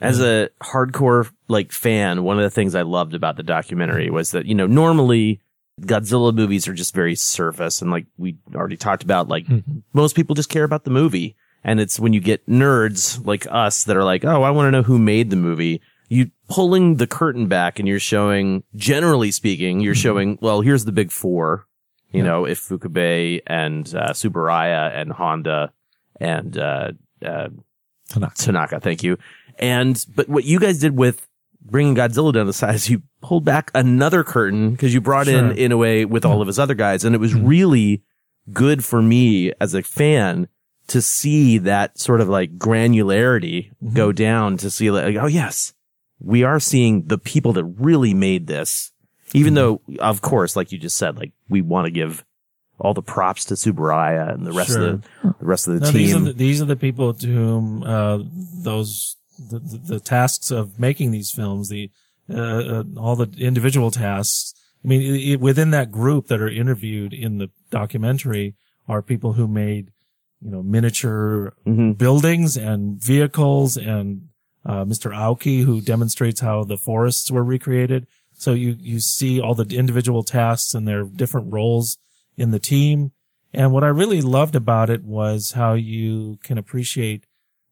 As a hardcore like fan, one of the things I loved about the documentary was that, you know, normally Godzilla movies are just very surface and like we already talked about, like Mhm. most people just care about the movie. And it's when you get nerds like us that are like, oh, I want to know who made the movie. You pulling the curtain back and you're showing, generally speaking, you're showing, well, here's the big four, you know, Ifukube and, uh, Tsuburaya and Honda and, uh, uh, Tanaka. Tanaka, thank you. And, but what you guys did with bringing Godzilla down the side is you pulled back another curtain because you brought Sure. in, in a way, with all of his other guys. And it was really good for me as a fan to see that sort of like granularity go down to see like, oh yes, we are seeing the people that really made this. Even though, of course, like you just said, like we want to give all the props to Tsuburaya and the rest of the, the rest of the No, team. these are the, these are the people to whom uh, those the, the, the tasks of making these films, the uh, uh, all the individual tasks. I mean, i i within that group that are interviewed in the documentary are people who made, you know, miniature Mhm. buildings and vehicles, and uh, Mr. Aoki who demonstrates how the forests were recreated. So you you see all the individual tasks and their different roles in the team. And what I really loved about it was how you can appreciate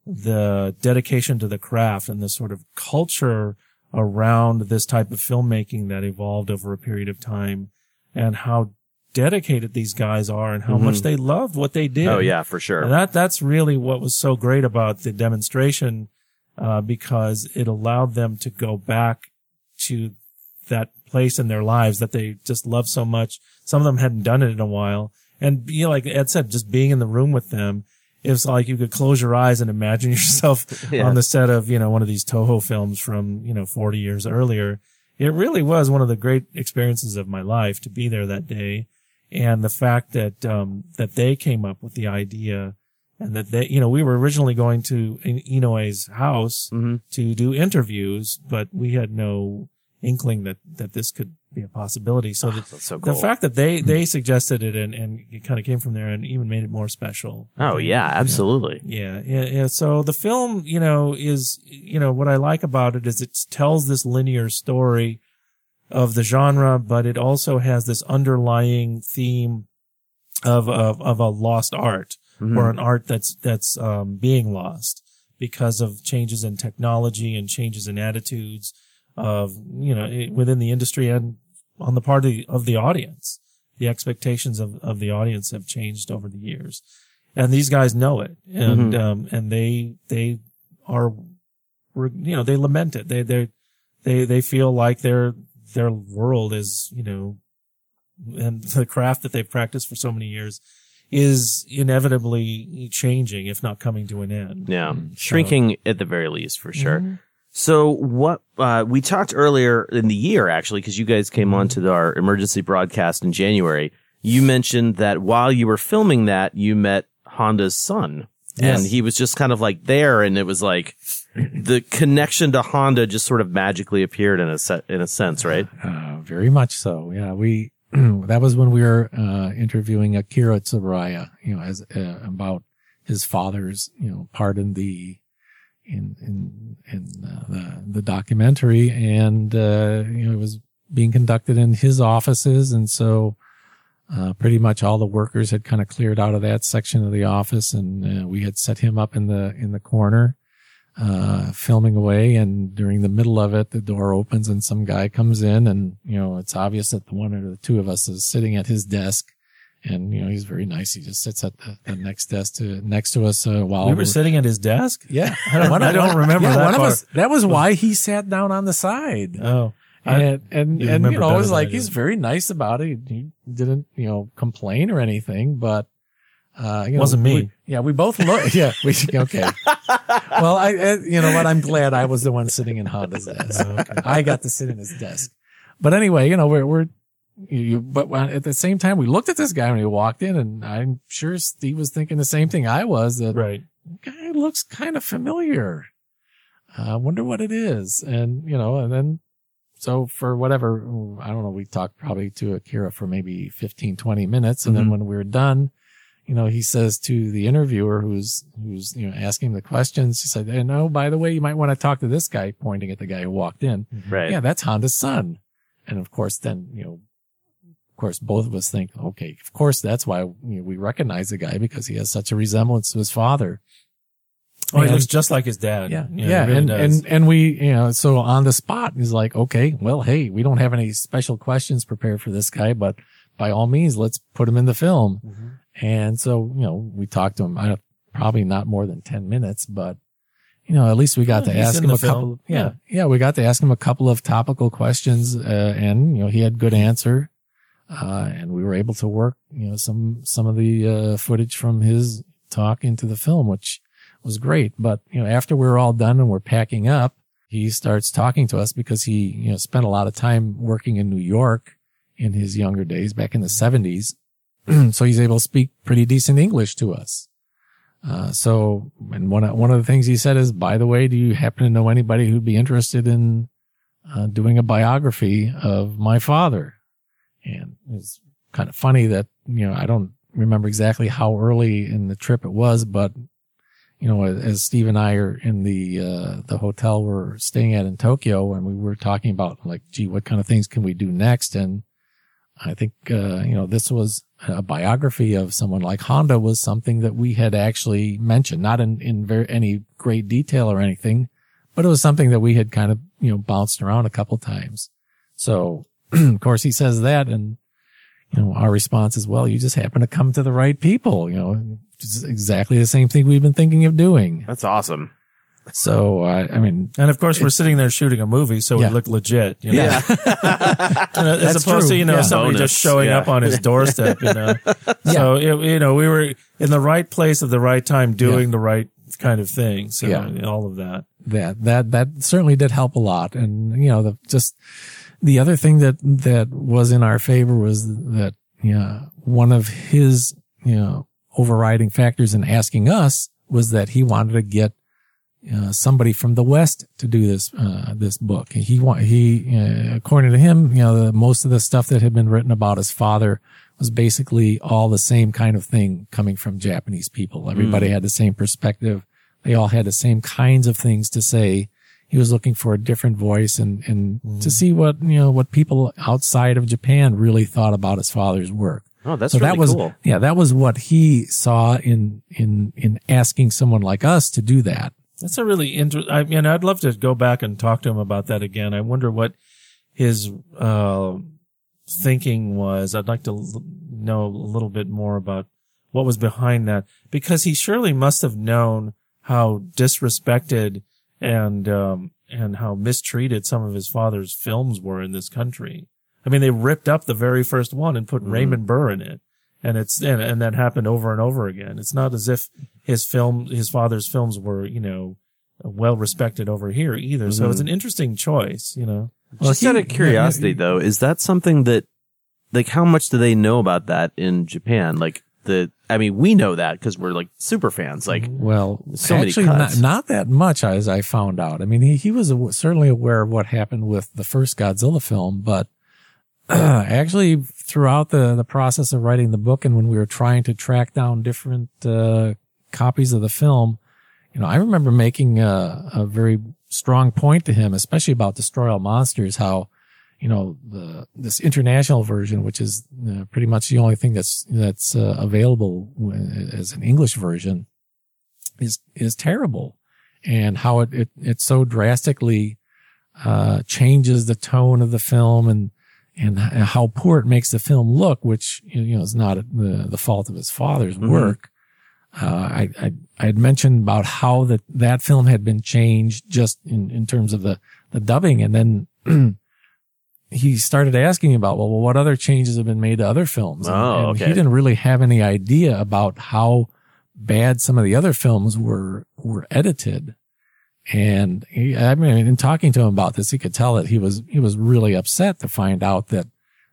the dedication to the craft and the sort of culture around this type of filmmaking that evolved over a period of time and how dedicated these guys are and how much they loved what they did. oh yeah, for sure. And that that's really what was so great about the demonstration, uh, because it allowed them to go back to that place in their lives that they just love so much. Some of them hadn't done it in a while, and you know, like Ed said, just being in the room with them, it was like you could close your eyes and imagine yourself Yeah. on the set of you know one of these Toho films from you know 40 years earlier. It really was one of the great experiences of my life to be there that day and the fact that um, that they came up with the idea and that they you know we were originally going to In- Inoue's house Mhm. to do interviews but we had no inkling that that this could be a possibility so That's so the fact that they they suggested it and and it kind of came from there and even made it more special oh yeah, absolutely. yeah, yeah, yeah. So the film, you know, is, you know, what I like about it is it tells this linear story of the genre, but it also has this underlying theme of, of, of a lost art or an art that's, that's, um, being lost because of changes in technology and changes in attitudes of, you know, it- within the industry and on the part of the, of the audience. The expectations of, of the audience have changed over the years. And these guys know it. And, um, and they, they are, you know, they lament it. They, they, they, they feel like their, their world is, you know, and the craft that they've practiced for so many years is inevitably changing, if not coming to an end. Yeah. Mm-hmm. Shrinking at the very least, for sure. Mm-hmm. So what, uh, we talked earlier in the year, actually, because you guys came mm-hmm. on to our emergency broadcast in January. You mentioned that while you were filming that, you met Honda's son. Yes. And he was just kind of like there, and it was like the connection to Honda just sort of magically appeared in a set, in a sense, right? Uh, very much so. Yeah, we that was when we were uh, interviewing Akira Tsuburaya, you know, as uh, about his father's, you know, part in the in in in uh, the the documentary, and uh, you know, it was being conducted in his offices, and so. Uh, pretty much all the workers had kind of cleared out of that section of the office and uh, we had set him up in the, in the corner uh, filming away. And during the middle of it, the door opens and some guy comes in and, you know, it's obvious that the one or the two of us is sitting at his desk. And, you know, he's very nice. He just sits at the, the next desk to, next to us, uh, while We were we're- sitting at his desk. yeah. I don't- I don't remember yeah, that one of us, that was why he sat down on the side. Oh, I- And, and, you and, you know, it was like, he's very nice about it. He didn't, you know, complain or anything, but, uh, you know, Wasn't me. we- yeah, we both look, yeah, we, okay. well, I, I, you know what? I'm glad I was the one sitting in Honda's desk. I got to sit in his desk. But anyway, you know, we're, we're, you, but at the same time, we looked at this guy when he walked in and I'm sure Steve was thinking the same thing I was that right. guy looks kind of familiar. I wonder what it is. And, you know, and then, so for whatever, I don't know, we talked probably to Akira for maybe 15, 20 minutes. And then Mhm. when we were done, you know, he says to the interviewer who's, who's, you know, asking the questions, he said, and oh, by the way, you might want to talk to this guy, pointing at the guy who walked in. Right. Yeah, that's Honda's son. And of course, then, you know, of course, both of us think, okay, of course, that's why you know, we recognize the guy because he has such a resemblance to his father. Oh, he looks just like his dad. Yeah. he Yeah. really and, does. and, and we, you know, so on the spot, he's like, okay, well, hey, we don't have any special questions prepared for this guy, but by all means, let's put him in the film. Mm-hmm. And so, you know, we talked to him, I probably not more than 10 minutes, but you know, at least we got Yeah, to ask him a couple, film. yeah, Yeah. yeah, we got to ask him a couple of topical questions, uh, and, you know, he had good answer. Uh, and we were able to work, you know, some, some of the, uh, footage from his talk into the film, which was great. But, you know, after we were all done and we're packing up, he starts talking to us because he, you know, spent a lot of time working in New York in his younger days back in the seventies. so he's able to speak pretty decent English to us. Uh, so, and one, one of the things he said is, by the way, do you happen to know anybody who'd be interested in, uh, doing a biography of my father? And it's kind of funny that, you know, I don't remember exactly how early in the trip it was, but, you know, as Steve and I are in the, uh, the hotel we're staying at in Tokyo and we were talking about like, gee, what kind of things can we do next? And I think, uh, you know, this was a biography of someone like Honda was something that we had actually mentioned, not in, in very, any great detail or anything, but it was something that we had kind of, you know, bounced around a couple times. So, of course, he says that and, you know, our response is, well, you just happen to come to the right people, you know, exactly the same thing we've been thinking of doing. That's awesome. So, I, I mean, and of course, we're sitting there shooting a movie, so Yeah. we look legit. You know? yeah, as That's opposed true. to you know Yeah. somebody Bonus. just showing Yeah. up on his doorstep. You know, so it, you know we were in the right place at the right time, doing the right kind of thing. So Yeah. all of that. that that that certainly did help a lot and you know the just the other thing that that was in our favor was that you know one of his you know overriding factors in asking us was that he wanted to get uh, somebody from the West to do this uh, this book. He want he uh, according to him, you know, the, most of the stuff that had been written about his father was basically all the same kind of thing coming from Japanese people. Everybody had the same perspective. They all had the same kinds of things to say. he was looking for a different voice and, and to see what, you know, what people outside of Japan really thought about his father's work. Oh, that's so really that was, cool. yeah, that was what he saw in, in, in asking someone like us to do that. That's a really interesting. I mean, I'd love to go back and talk to him about that again. I wonder what his uh, thinking was. I'd like to l- know a little bit more about what was behind that, because he surely must have known how disrespected and um, and how mistreated some of his father's films were in this country. I mean, they ripped up the very first one and put Raymond Burr in it. And it's, and, and that happened over and over again. It's not as if his film, his father's films were, you know, well respected over here either. So it's an interesting choice, you know. Well, Just he- out of curiosity, though, is that something that, like, how much do they know about that in Japan? Like, the, I mean, we know that because we're like super fans. Like, Well, So actually, cuts. not, not that much as I found out. I mean, he, he was aw- certainly aware of what happened with the first Godzilla film, but actually throughout the, the process of writing the book and when we were trying to track down different, uh, copies of the film, you know, I remember making a, a very strong point to him, especially about Destroy All Monsters, how, you know, the, this international version, which is uh, pretty much the only thing that's, that's uh, available as an English version is, is terrible. And how it, it, it so drastically, uh, changes the tone of the film and, and how poor it makes the film look, which, you know, is not the, the fault of his father's work. Uh, I, I, I had mentioned about how that, that film had been changed just in, in terms of the, the dubbing. And then he started asking about, well, what other changes have been made to other films? And, Oh, okay. he didn't really have any idea about how bad some of the other films were, were edited. And he, I mean, in talking to him about this, he could tell that he was, he was really upset to find out that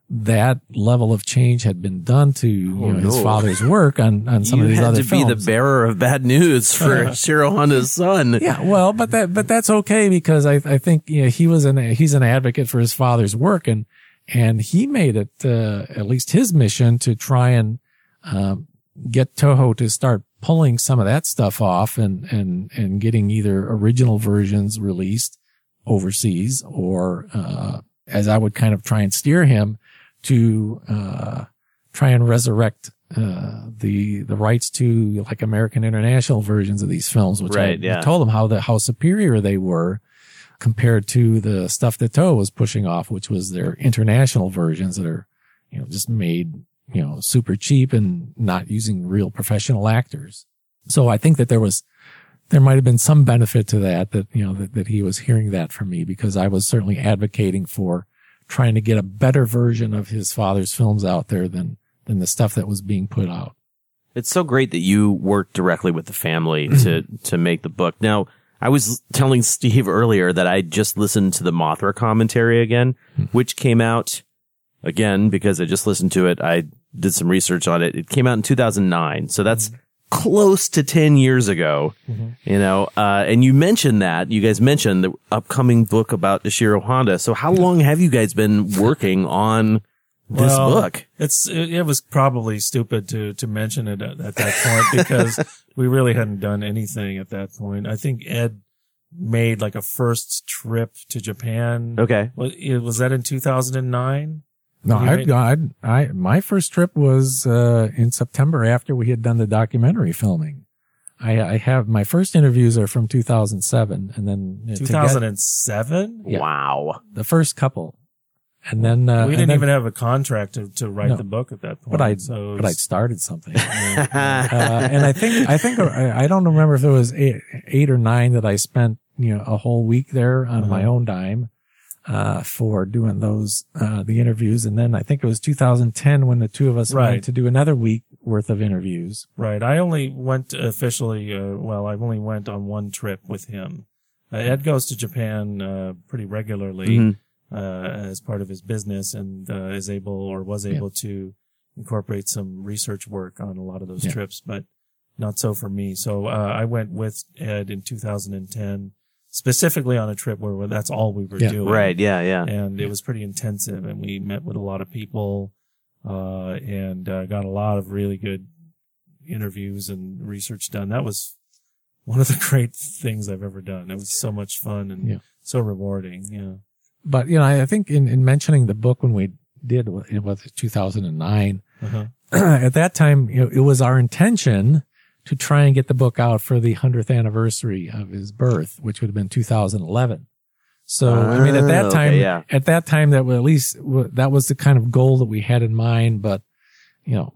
that level of change had been done to you know, his Oh, no. father's work on, on some you of these had other to be the bearer of bad news for Ishiro Honda's son. Yeah, well, but that, but that's okay because I, I think, you know, he was an, he's an advocate for his father's work and, and he made it, uh, at least his mission to try and, um, get Toho to start pulling some of that stuff off and, and, and getting either original versions released overseas or, uh, as I would kind of try and steer him to, uh, try and resurrect, uh, the, the rights to like American international versions of these films, which Right, I yeah. told them how the, how superior they were compared to the stuff that Toho was pushing off, which was their international versions that are, you know, just made, you know, super cheap and not using real professional actors. So I think that there was, there might have been some benefit to that, that, you know, that, that he was hearing that from me because I was certainly advocating for trying to get a better version of his father's films out there than, than the stuff that was being put out. It's so great that you worked directly with the family to to make the book. Now, I was telling Steve earlier that I just listened to the Mothra commentary again, hmm. which came out again because I just listened to it. I did some research on it. It came out in 2009, so that's hmm. Close to 10 years ago. You know, uh, and you mentioned that you guys mentioned the upcoming book about Ishiro Honda. So how long have you guys been working on this Well, book? It's it, it was probably stupid to to mention it at, at that point because we really hadn't done anything at that point. I think Ed made like a first trip to Japan. Okay. Was, was that in 2009? No, I, made- I, I, my first trip was, uh, in September after we had done the documentary filming. I, I have, my first interviews are from 2007 and then uh, to get 2007? Yeah. Wow. the first couple. And then, uh, we didn't then- even have a contract to, to write No. the book at that point. but I, so it but I started something. uh, and I think, I think, I I don't remember if it was eight, eight or nine that I spent, you know, a whole week there on my own dime, uh, for doing those, uh, the interviews. And then I think it was 2010 when the two of us Right. went to do another week worth of interviews. Right. I only went officially, uh, well, I only went on one trip with him. Uh, Ed goes to Japan, uh, pretty regularly, Mhm. uh, as part of his business and, uh, is able or was able to incorporate some research work on a lot of those Yeah. trips, but not so for me. So, uh, I went with Ed in 2010, specifically on a trip where that's all we were Yeah. doing Right. Yeah. Yeah. and it was pretty intensive and we met with a lot of people uh and uh, got a lot of really good interviews and research done that was one of the great things I've ever done. It was so much fun and Yeah. so rewarding. Yeah. But, you know, I think in, in mentioning the book when we did, it was 2009, Uh-huh. at that time, you know, it was our intention to try and get the book out for the 100th anniversary of his birth, which would have been 2011. So, I mean, at that okay, time, yeah. at that time, that was at least that was the kind of goal that we had in mind. But, you know,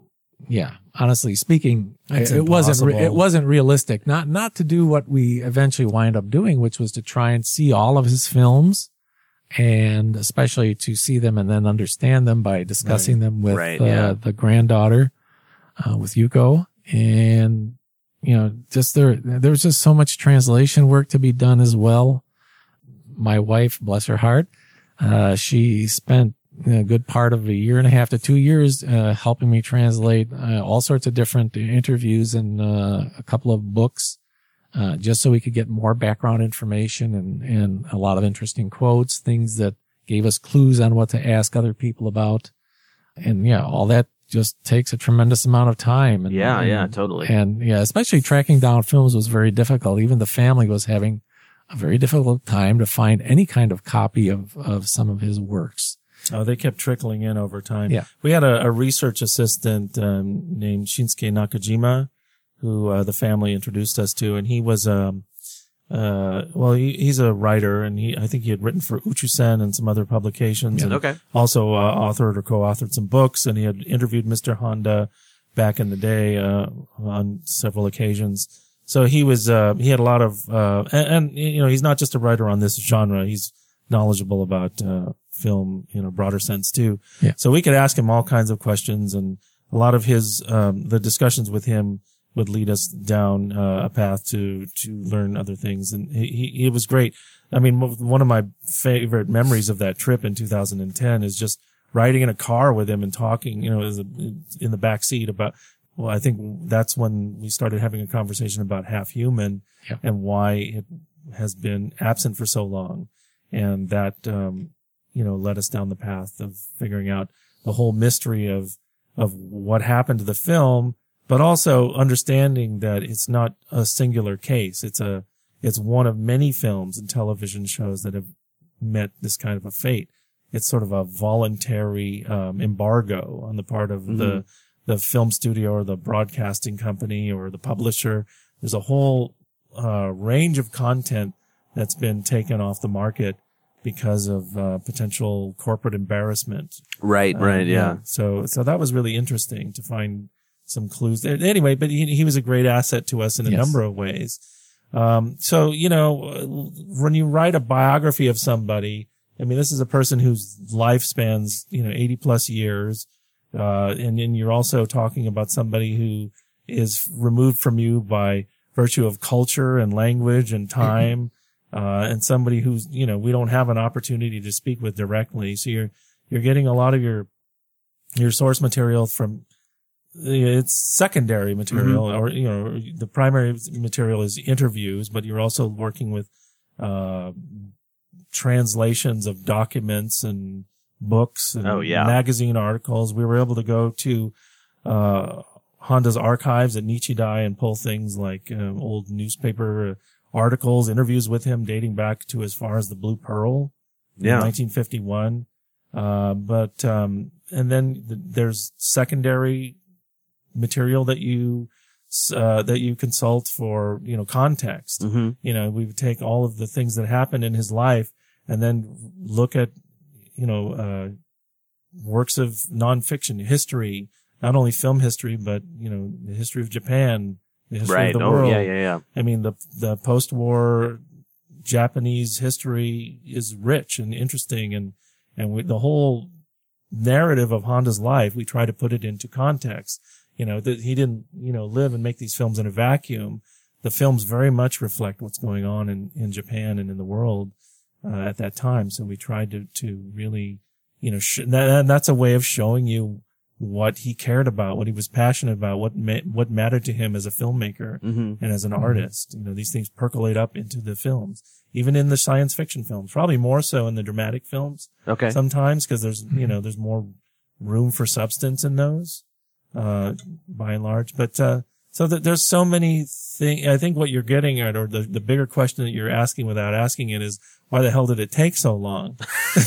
yeah, honestly speaking, It's it wasn't, re- it wasn't realistic. Not, not to do what we eventually wind up doing, which was to try and see all of his films and especially to see them and then understand them by discussing them with Right, uh, yeah. the granddaughter, uh, with Yuko. And, you know, just there, there was just so much translation work to be done as well. My wife, bless her heart, uh, she spent a good part of a year and a half to two years, uh, helping me translate, uh, all sorts of different interviews and, uh, a couple of books uh, just so we could get more background information and, and a lot of interesting quotes, things that gave us clues on what to ask other people about. And yeah, all that just takes a tremendous amount of time. And, Yeah, and- yeah, totally. And yeah, especially tracking down films was very difficult. Even the family was having a very difficult time to find any kind of copy of, of some of his works. Oh, they kept trickling in over time. Yeah. We had a, a research assistant um, named Shinsuke Nakajima, who uh, the family introduced us to, and he was um, uh, well, he, he's a writer, and he I think he had written for Uchusen and some other publications, and Okay. also uh, authored or co-authored some books, and he had interviewed Mr. Honda back in the day uh, on several occasions. So he was uh, he had a lot of uh, and, and you know he's not just a writer on this genre; he's knowledgeable about uh, film in a broader sense too. Yeah. So we could ask him all kinds of questions, and a lot of his um, the discussions with him would lead us down uh, a path to to learn other things, and he he, was great. I mean, one of my favorite memories of that trip in 2010 is just riding in a car with him and talking, you know, in the back seat about. Well, I think that's when we started having a conversation about half human Yeah. and why it has been absent for so long, and that um, you know led us down the path of figuring out the whole mystery of of what happened to the film, but also understanding that it's not a singular case. It's a it's one of many films and television shows that have met this kind of a fate. It's sort of a voluntary um, embargo on the part of the the film studio or the broadcasting company or the publisher. There's a whole uh, range of content that's been taken off the market because of uh, potential corporate embarrassment. Right, Um, right, yeah. So, so that was really interesting to find some clues. A- Anyway, but he, he was a great asset to us in a Yes. number of ways. Um, so, you know, when you write a biography of somebody, I mean, this is a person whose life spans, you know, 80 plus years. Uh, and then you're also talking about somebody who is removed from you by virtue of culture and language and time. Uh, and somebody who's, you know, we don't have an opportunity to speak with directly. So you're, you're getting a lot of your, your source material from, it's secondary material or, you know, the primary material is interviews, but you're also working with, uh, translations of documents and books and Oh, yeah. magazine articles. We were able to go to, uh, Honda's archives at Nichidai and pull things like um, old newspaper uh, articles, interviews with him dating back to as far as the Blue Pearl in Yeah. 1951. Uh, but, um, and then th- there's secondary material that you, uh, that you consult for, you know, context. hmm You know, we would take all of the things that happened in his life and then look at, you know, uh, works of nonfiction history, not only film history, but, you know, the history of Japan, the history Right. of the Oh, world. yeah, yeah, yeah. I mean, the, the post-war Japanese history is rich and interesting and, and we, the whole narrative of Honda's life, we try to put it into context. You know, that he didn't, you know, live and make these films in a vacuum. The films very much reflect what's going on in, in Japan and in the world, uh, at that time. So we tried to, to really, you know, sh- that, and that's a way of showing you what he cared about, what he was passionate about, what ma- what mattered to him as a filmmaker hmm and as an artist. You know, these things percolate up into the films, even in the science fiction films, probably more so in the dramatic films Okay. sometimes because there's, you know, there's more room for substance in those, uh, by and large. But, uh, So that there's so many things. I think what you're getting at, or the, the bigger question that you're asking without asking it is, why the hell did it take so long?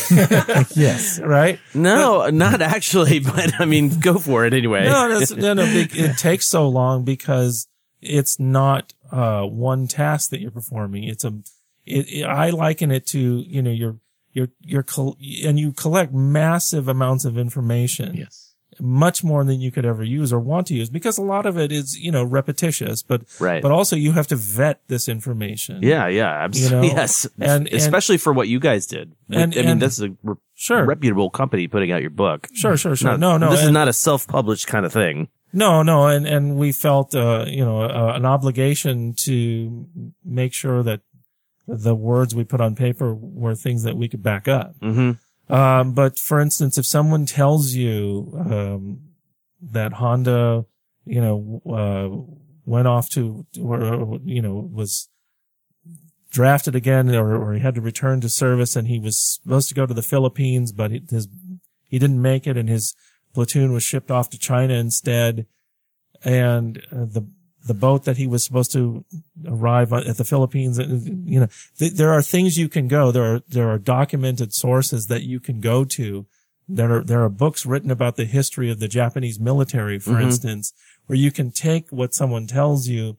yes. right? No, not actually, but I mean, go for it anyway. No, that's, no, no. It, it takes so long because it's not uh, one task that you're performing. It's a. It, it, I liken it to you know you're you're you're col- and you collect massive amounts of information. Yes. Much more than you could ever use or want to use because a lot of it is, you know, repetitious, but, Right. but also you have to vet this information. Yeah, yeah, absolutely. You know, yes, and- and- especially for what you guys did. And- I mean, and- this is a re- Sure. reputable company putting out your book. Sure, sure, sure. Not- no, no. this is not a self-published kind of thing. No, no, and and we felt uh, you know uh, an obligation to make sure that the words we put on paper were things that we could back up. Mm-hmm. Um, but for instance, if someone tells you um, that Honda, you know, uh, went off to or you know was drafted again, or, or he had to return to service, and he was supposed to go to the Philippines, but he- his he didn't make it, and his platoon was shipped off to China instead, and uh, the the boat that he was supposed to arrive at the Philippines, uh, you know, th- there are things you can go. There are there are documented sources that you can go to. There are there are books written about the history of the Japanese military, for Mhm. instance, where you can take what someone tells you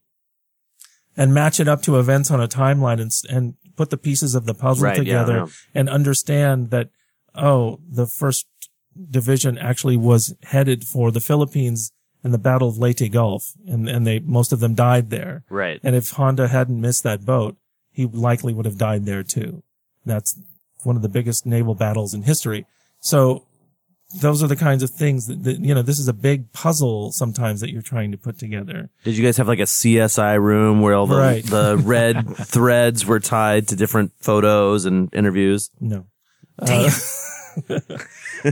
and match it up to events on a timeline and and put the pieces of the puzzle Right, together yeah. and understand that oh the first division actually was headed for the Philippines in the Battle of Leyte Gulf and and they most of them died there Right. and if Honda hadn't missed that boat he likely would have died there too that's one of the biggest naval battles in history so those are the kinds of things that, that you know this is a big puzzle sometimes that you're trying to put together Did you guys have like a CSI room where all the Right. the red threads were tied to different photos and interviews? No. Uh,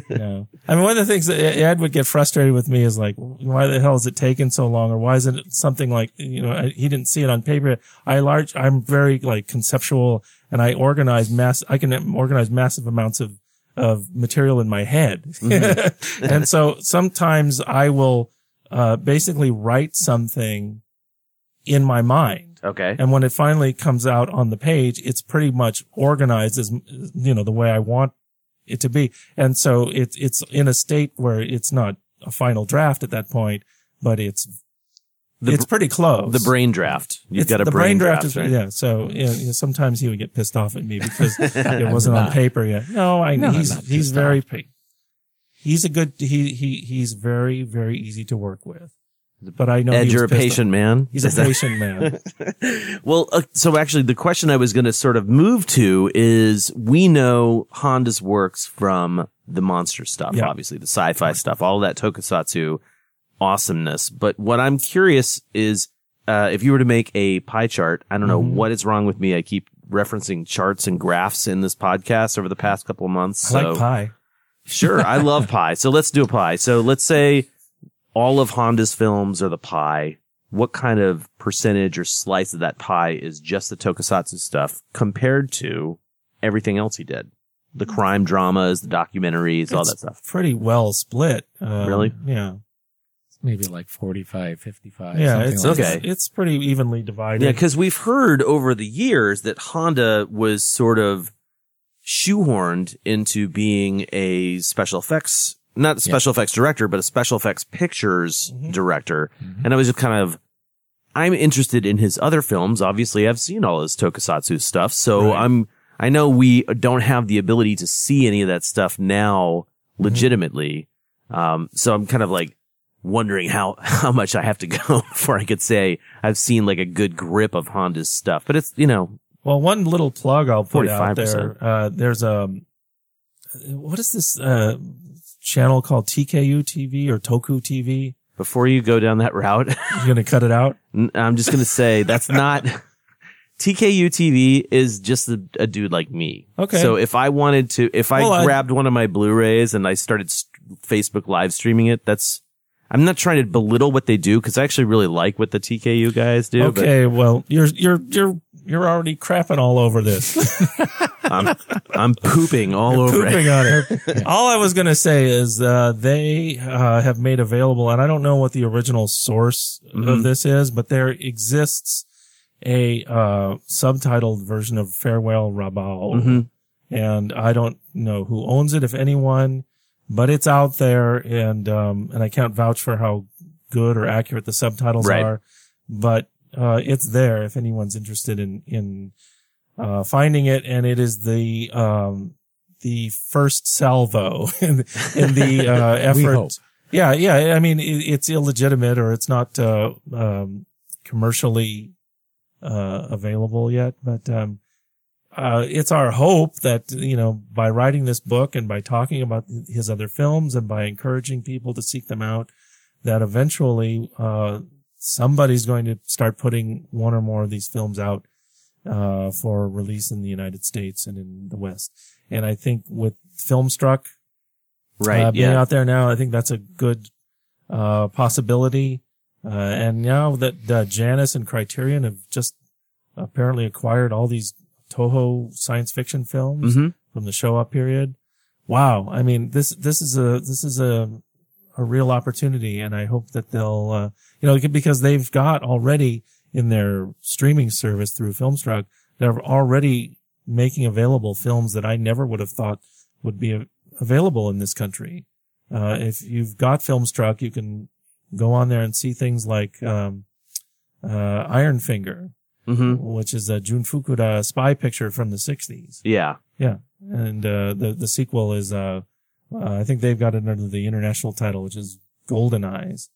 no. I mean, one of the things that Ed would get frustrated with me is like, why the hell is it taking so long? Or why isn't it something like, you know, I, he didn't see it on paper. I large, I'm very like conceptual and I organize mass, I can organize massive amounts of, of material in my head. and so sometimes I will, uh, basically write something in my mind. Okay. And when it finally comes out on the page, it's pretty much organized as, you know, the way I want it to be. And so it's, it's in a state where it's not a final draft at that point, but it's, The it's pretty close. The brain draft. You've It's- got a the brain, draft. is, right? yeah. So you know, sometimes he would get pissed off at me because it wasn't on paper yet. No, I, No, he's, he's very, off. he's a good, he, he, he's very, very easy to work with. But I know Ed, you're a was pissed off. patient man. He's a that- patient man. Well, uh, so actually the question I was going to sort of move to is we know Honda's works from the monster stuff, Yeah. obviously the sci-fi stuff, all that tokusatsu awesomeness. But what I'm curious is, uh, if you were to make a pie chart, I don't know Mm-hmm. what is wrong with me. I keep referencing charts and graphs in this podcast over the past couple of months. I so like pie. Sure, I love pie. So let's do a pie. So let's say all of Honda's films are the pie. What kind of percentage or slice of that pie is just the tokusatsu stuff compared to everything else he did? The crime dramas, the documentaries, all that stuff. Pretty well split. Um, Really? Yeah. Maybe like 45, 55. Yeah. something It's, like okay. it's, it's pretty evenly divided. Yeah, because we've heard over the years that Honda was sort of shoehorned into being a special effects, not a special effects director, but a special effects pictures director. And I was just kind of, I'm interested in his other films. Obviously, I've seen all his tokusatsu stuff. So Right. I'm, I know we don't have the ability to see any of that stuff now legitimately. Um, so I'm kind of like, wondering how how much I have to go before I could say I've seen like a good grip of Honda's stuff. But it's you know Well, one little plug I'll put out 45%. there. Uh, there's a, what is this, uh, channel called TKU TV or Toku TV? before you go down that route, You're going to cut it out? I'm just gonna say that's not TKU TV is just a, a dude like me. Okay. So if I wanted to, if I Well, I- grabbed one of my Blu-rays and I started st- Facebook live streaming it, that's I'm not trying to belittle what they do because I actually really like what the TKU guys do. Okay. Well, you're, you're, you're, you're already crapping all over this. I'm, I'm pooping all over pooping it. on it. All I was going to say is uh, they uh, have made available, and I don't know what the original source of this is, but there exists a uh, subtitled version of Farewell Rabaul, and I don't know who owns it, if anyone, but it's out there, and um, and I can't vouch for how good or accurate the subtitles Right. are, but uh, it's there if anyone's interested in in uh, finding it, and it is the um, the first salvo in, in the uh, effort. Yeah, yeah. I mean, it, it's illegitimate or it's not uh, um, commercially uh, available yet, but um, uh, it's our hope that you know by writing this book and by talking about his other films and by encouraging people to seek them out, that eventually uh, somebody's going to start putting one or more of these films out uh, for release in the United States and in the West. And I think with Filmstruck Right. uh, being yeah. out there now, I think that's a good uh, possibility. Uh, and now that uh, Janus and Criterion have just apparently acquired all these Toho science fiction films Mhm. from the Showa period. Wow. I mean, this, this is a, this is a, a real opportunity. And I hope that they'll, uh, you know, because they've got already in their streaming service through Filmstruck, they're already making available films that I never would have thought would be available in this country. Uh, if you've got Filmstruck, you can go on there and see things like, um, uh, Iron Finger, hmm which is a Jun Fukuda spy picture from the 60s. Yeah. Yeah. And, uh, the, the sequel is, uh, uh, I think they've got it under the international title, which is Golden Eyes.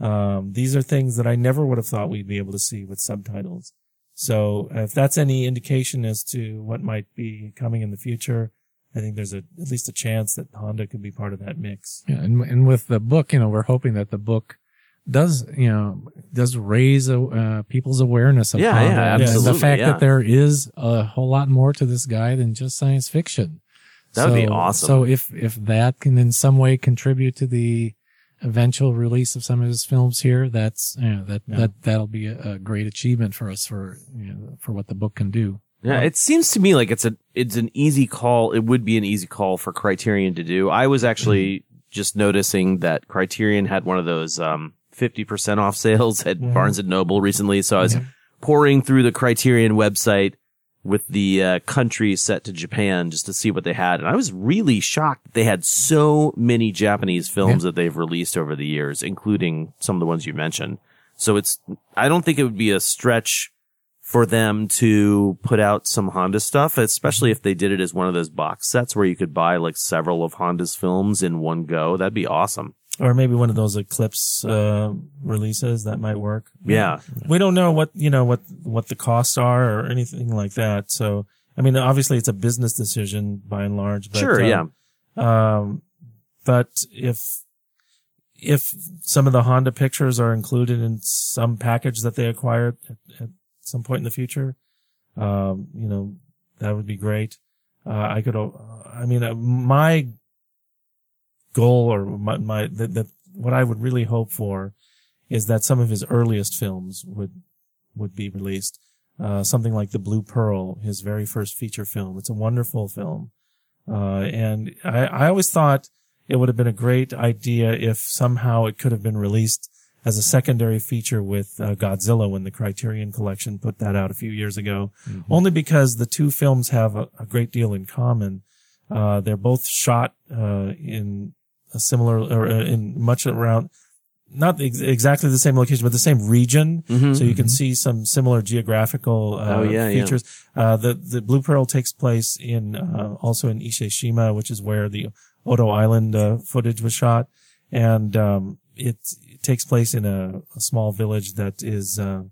Um, these are things that I never would have thought we'd be able to see with subtitles. So if that's any indication as to what might be coming in the future, I think there's a, at least a chance that Honda could be part of that mix. Yeah, and and with the book, you know, we're hoping that the book does, you know, does raise uh, people's awareness of Yeah, Honda yeah, and absolutely, the fact yeah. that there is a whole lot more to this guy than just science fiction. That would be awesome. So if if that can in some way contribute to the eventual release of some of his films here, that's you know, that Yeah. that that'll be a, a great achievement for us for you know, for what the book can do. Yeah, it seems to me like it's a it's an easy call. It would be an easy call for Criterion to do. I was actually just noticing that Criterion had one of those um 50% off sales at Barnes and Noble recently, so I was pouring through the Criterion website with the uh, country set to Japan just to see what they had, and I was really shocked that they had so many Japanese films that they've released over the years, including some of the ones you mentioned. So it's I don't think it would be a stretch for them to put out some Honda stuff, especially if they did it as one of those box sets where you could buy like several of Honda's films in one go. That'd be awesome. Or maybe one of those Eclipse, uh, releases that might work. Yeah. We don't know what, you know, what, what the costs are or anything like that. So, I mean, obviously it's a business decision by and large, but, sure. um, yeah. Um, but if, if some of the Honda pictures are included in some package that they acquired at, at some point in the future, um, you know, that would be great. Uh, I could, uh, I mean, uh, my goal or my, my, that, that what I would really hope for is that some of his earliest films would, would be released. Uh, something like The Blue Pearl, his very first feature film. It's a wonderful film. Uh, and I, I always thought it would have been a great idea if somehow it could have been released as a secondary feature with uh, Godzilla when the Criterion Collection put that out a few years ago. Only because the two films have a, a great deal in common. Uh, they're both shot uh, in similar or uh, in much around not ex- exactly the same location, but the same region. So you can see some similar geographical uh, Mm-hmm. Oh, yeah, yeah. features. Uh, the the Blue Pearl takes place in uh, also in Ise-Shima, which is where the Odo Island uh, footage was shot, and um, it, it takes place in a, a small village that is uh,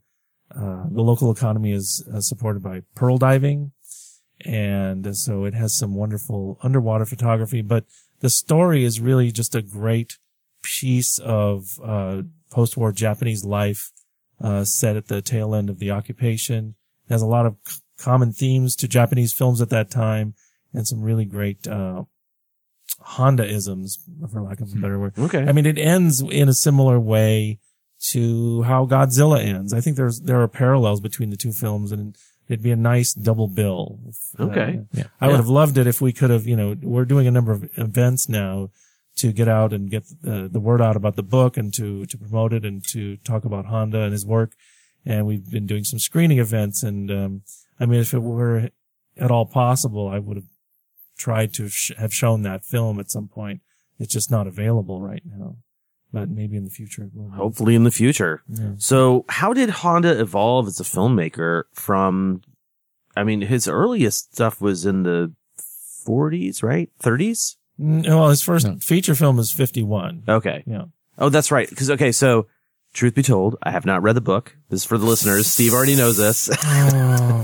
uh, the local economy is uh, supported by pearl diving, and so it has some wonderful underwater photography. But the story is really just a great piece of uh, post-war Japanese life uh, set at the tail end of the occupation. It has a lot of c- common themes to Japanese films at that time, and some really great uh, Honda isms, for lack of a better word. Okay. I mean, it ends in a similar way to how Godzilla ends. I think there's there are parallels between the two films, and it'd be a nice double bill. Uh, Okay. Yeah. I would have loved it if we could have, you know, we're doing a number of events now to get out and get uh, the word out about the book and to, to promote it and to talk about Honda and his work. And we've been doing some screening events. And, um, I mean, if it were at all possible, I would have tried to sh- have shown that film at some point. It's just not available right now, but maybe in the future. it will. Hopefully in the future. Yeah. So how did Honda evolve as a filmmaker from, I mean, his earliest stuff was in the 40s, right? 30s? Mm, Well, his first No. feature film was 51. Okay. Yeah. Oh, that's right. Cause, okay. So truth be told, I have not read the book. This is for the listeners. Steve already knows this. Oh,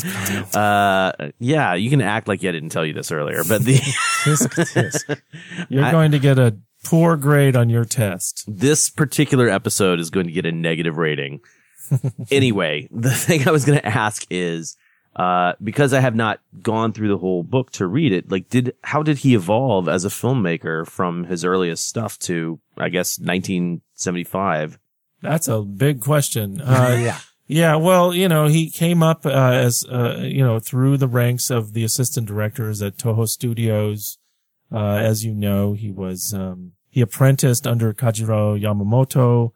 uh, yeah, you can act like I didn't tell you this earlier, but the, tisk, tisk. You're I- going to get a poor grade on your test. this particular episode is going to get a negative rating. anyway, the thing I was going to ask is, uh, because I have not gone through the whole book to read it, like, did, how did he evolve as a filmmaker from his earliest stuff to, I guess, 1975? That's a big question. Uh, yeah. Yeah. Well, you know, he came up, uh, as, uh, you know, through the ranks of the assistant directors at Toho Studios. Uh, as you know, he was, um, he apprenticed under Kajiro Yamamoto,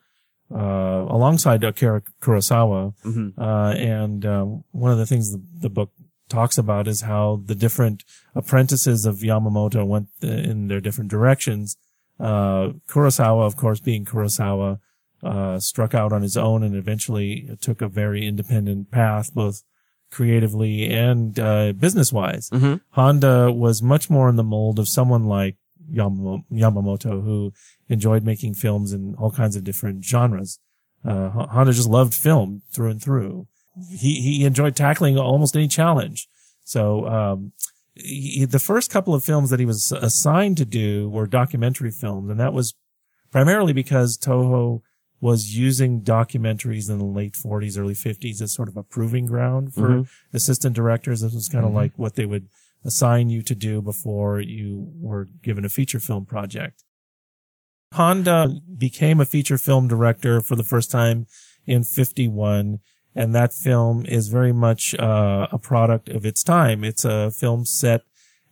uh, alongside Akira Kurosawa. Mhm. Uh, and, um, one of the things the, the book talks about is how the different apprentices of Yamamoto went in their different directions. Uh, Kurosawa, of course, being Kurosawa, uh, struck out on his own and eventually took a very independent path, both creatively and, uh, business wise. Mhm. Honda was much more in the mold of someone like Yamamoto, who enjoyed making films in all kinds of different genres. Uh, Honda just loved film through and through. He, he enjoyed tackling almost any challenge. So, um, he, the first couple of films that he was assigned to do were documentary films, and that was primarily because Toho was using documentaries in the late 40s, early 50s as sort of a proving ground for Mhm. assistant directors. This was kind of like what they would assign you to do before you were given a feature film project. Honda became a feature film director for the first time in 51 and that film is very much uh, a product of its time. It's a film set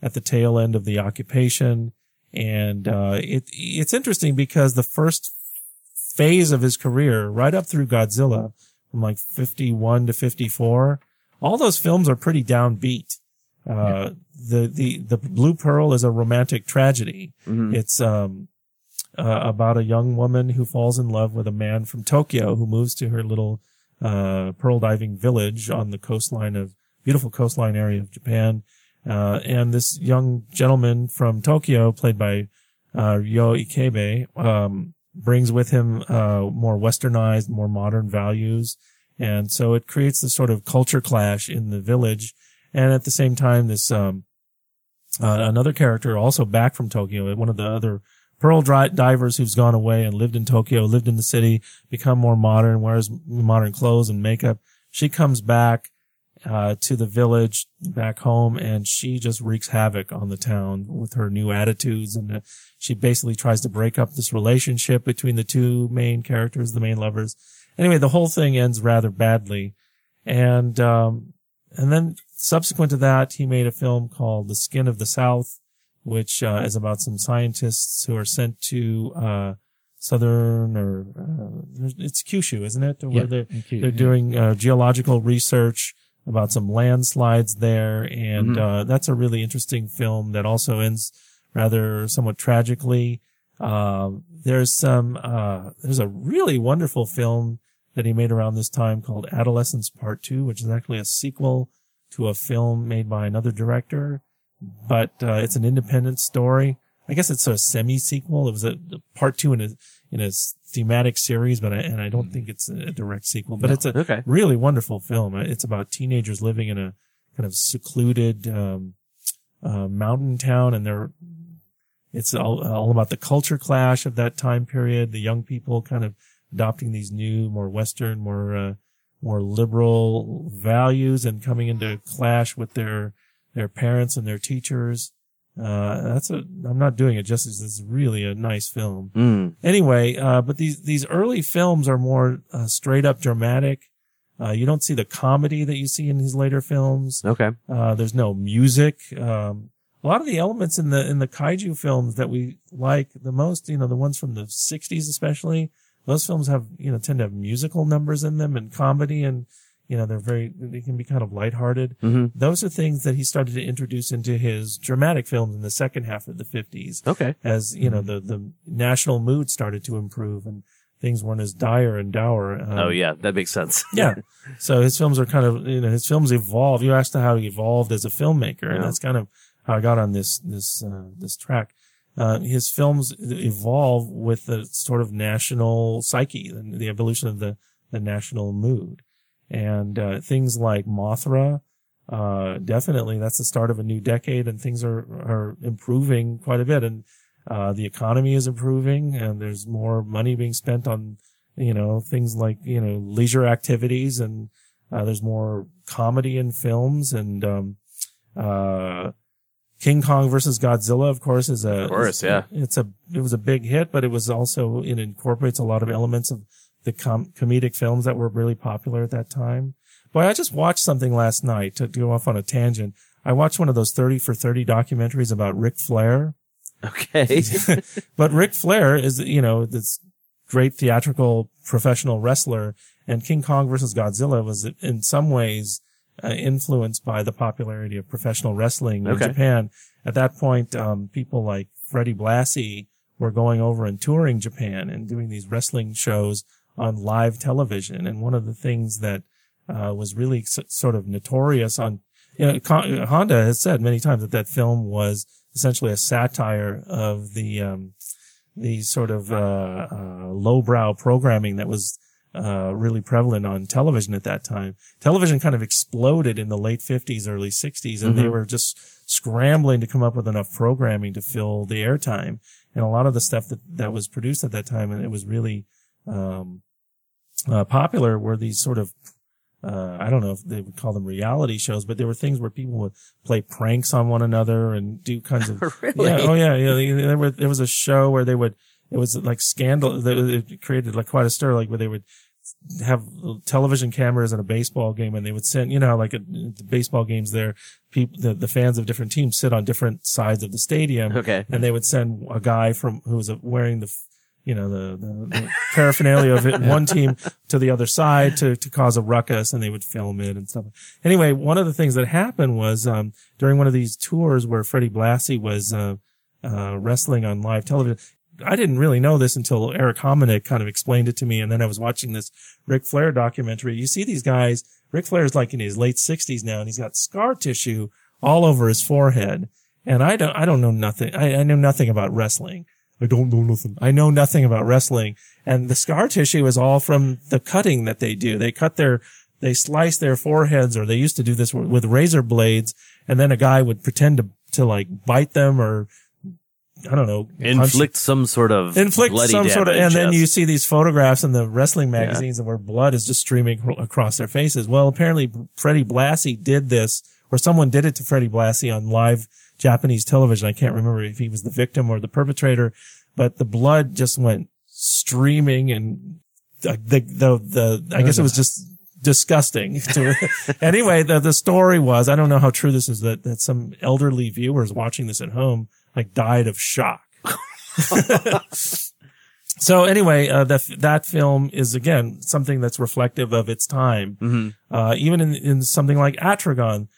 at the tail end of the occupation, and uh, it it's interesting because the first phase of his career, right up through Godzilla, from like 51 to 54, all those films are pretty downbeat. Uh, the, the, the Blue Pearl is a romantic tragedy. Mhm. It's, um, uh, about a young woman who falls in love with a man from Tokyo who moves to her little, uh, pearl diving village on the coastline of, beautiful coastline area of Japan. Uh, and this young gentleman from Tokyo, played by, uh, Ryo Ikebe, um, brings with him, uh, more westernized, more modern values. And so it creates this sort of culture clash in the village. And at the same time, this, um, uh, another character also back from Tokyo, one of the other pearl divers who's gone away and lived in Tokyo, lived in the city, become more modern, wears modern clothes and makeup. She comes back, uh, to the village back home and she just wreaks havoc on the town with her new attitudes. And uh, she basically tries to break up this relationship between the two main characters, the main lovers. Anyway, the whole thing ends rather badly. And, um, and then subsequent to that, he made a film called The Skin of the South, which uh, is about some scientists who are sent to uh, southern or uh, it's Kyushu, isn't it? Where Yeah, they're, they're yeah. doing uh, geological research about some landslides there, and uh, that's a really interesting film that also ends rather somewhat tragically. Um, there's some uh, there's a really wonderful film that he made around this time called Adolescence Part Two, which is actually a sequel to a film made by another director, but uh, it's an independent story. I guess it's a semi sequel. It was a, a part two in a in a thematic series, but I, and I don't think it's a direct sequel. But it's a Okay. really wonderful film. It's about teenagers living in a kind of secluded um, uh, mountain town, and they're it's all, all about the culture clash of that time period. The young people kind of adopting these new, more Western, more uh, more liberal values, and coming into clash with their their parents and their teachers. Uh, that's a, I'm not doing it justice. It's really a nice film. Mm. Anyway, uh, but these, these early films are more, uh, straight up dramatic. Uh, you don't see the comedy that you see in his later films. Okay. Uh, there's no music. Um, a lot of the elements in the in the kaiju films that we like the most, you know, the ones from the '60s especially, those films have you know tend to have musical numbers in them and comedy, and you know they're very they can be kind of lighthearted. Mhm. Those are things that he started to introduce into his dramatic films in the second half of the '50s Okay. as you know the the national mood started to improve and things weren't as dire and dour. Um, Oh yeah, that makes sense. yeah. So his films are kind of you know his films evolve. You asked how he evolved as a filmmaker, and that's kind of how I got on this this uh, this track. Uh, his films evolve with the sort of national psyche and the evolution of the the national mood, and uh, things like Mothra. Uh, definitely, that's the start of a new decade, and things are are improving quite a bit, and uh, the economy is improving, and there's more money being spent on you know, things like, you know, leisure activities and, uh, there's more comedy in films and, um, uh, King Kong versus Godzilla, of course, is a, Of course, yeah. it's a, it was a big hit, but it was also, it incorporates a lot of elements of the com- comedic films that were really popular at that time. Boy, I just watched something last night to go off on a tangent. I watched one of those 30 for 30 documentaries about Ric Flair. Okay. but Ric Flair is, you know, this great theatrical professional wrestler and King Kong versus Godzilla was in some ways uh, influenced by the popularity of professional wrestling in Japan. At that point, um, people like Freddie Blassie were going over and touring Japan and doing these wrestling shows on live television. And one of the things that uh, was really s- sort of notorious on, you know, Con- Honda has said many times that that film was essentially a satire of the, um, the sort of, uh, uh, lowbrow programming that was, uh, really prevalent on television at that time. Television kind of exploded in the late 50s, early 60s, and they Mhm. were just scrambling to come up with enough programming to fill the airtime. And a lot of the stuff that, that was produced at that time, and it was really, um, uh, popular were these sort of uh, I don't know if they would call them reality shows, but there were things where people would play pranks on one another and do kinds of Really? yeah, oh yeah, yeah. There, were, there was a show where they would it was like scandal that it created like quite a stir, like where they would have television cameras in a baseball game and they would send you know like at the baseball games there people the, the fans of different teams sit on different sides of the stadium Okay. and they would send a guy from who was wearing the you know the, the, the paraphernalia of it, one team to the other side to to cause a ruckus and they would film it and stuff anyway one of the things that happened was um during one of these tours where freddie blassie was uh uh wrestling on live television I didn't really know this until Erik Homenick kind of explained it to me. And then I was watching this Ric Flair documentary. You see these guys, Ric Flair's like in his late sixties now and he's got scar tissue all over his forehead. And I don't, I don't know nothing. I, I know nothing about wrestling. I don't know nothing. I know nothing about wrestling. And the scar tissue is all from the cutting that they do. They cut their, they slice their foreheads or they used to do this with- razor blades. And then a guy would pretend to, to like bite them or I don't know, punch- Inflict some sort of inflict bloody some sort of, and then you see these photographs in the wrestling magazines and where blood is just streaming across their faces. Well, apparently Freddie Blassie did this, or someone did it to Freddie Blassie on live Japanese television. I can't remember if he was the victim or the perpetrator, but the blood just went streaming and the, the, the, the I guess it was just disgusting. to- anyway, the, the story was, I don't know how true this is that, that some elderly viewers watching this at home like died of shock. So anyway, uh, that that film is again something that's reflective of its time. Mm-hmm. Uh, even in, in something like Atragon,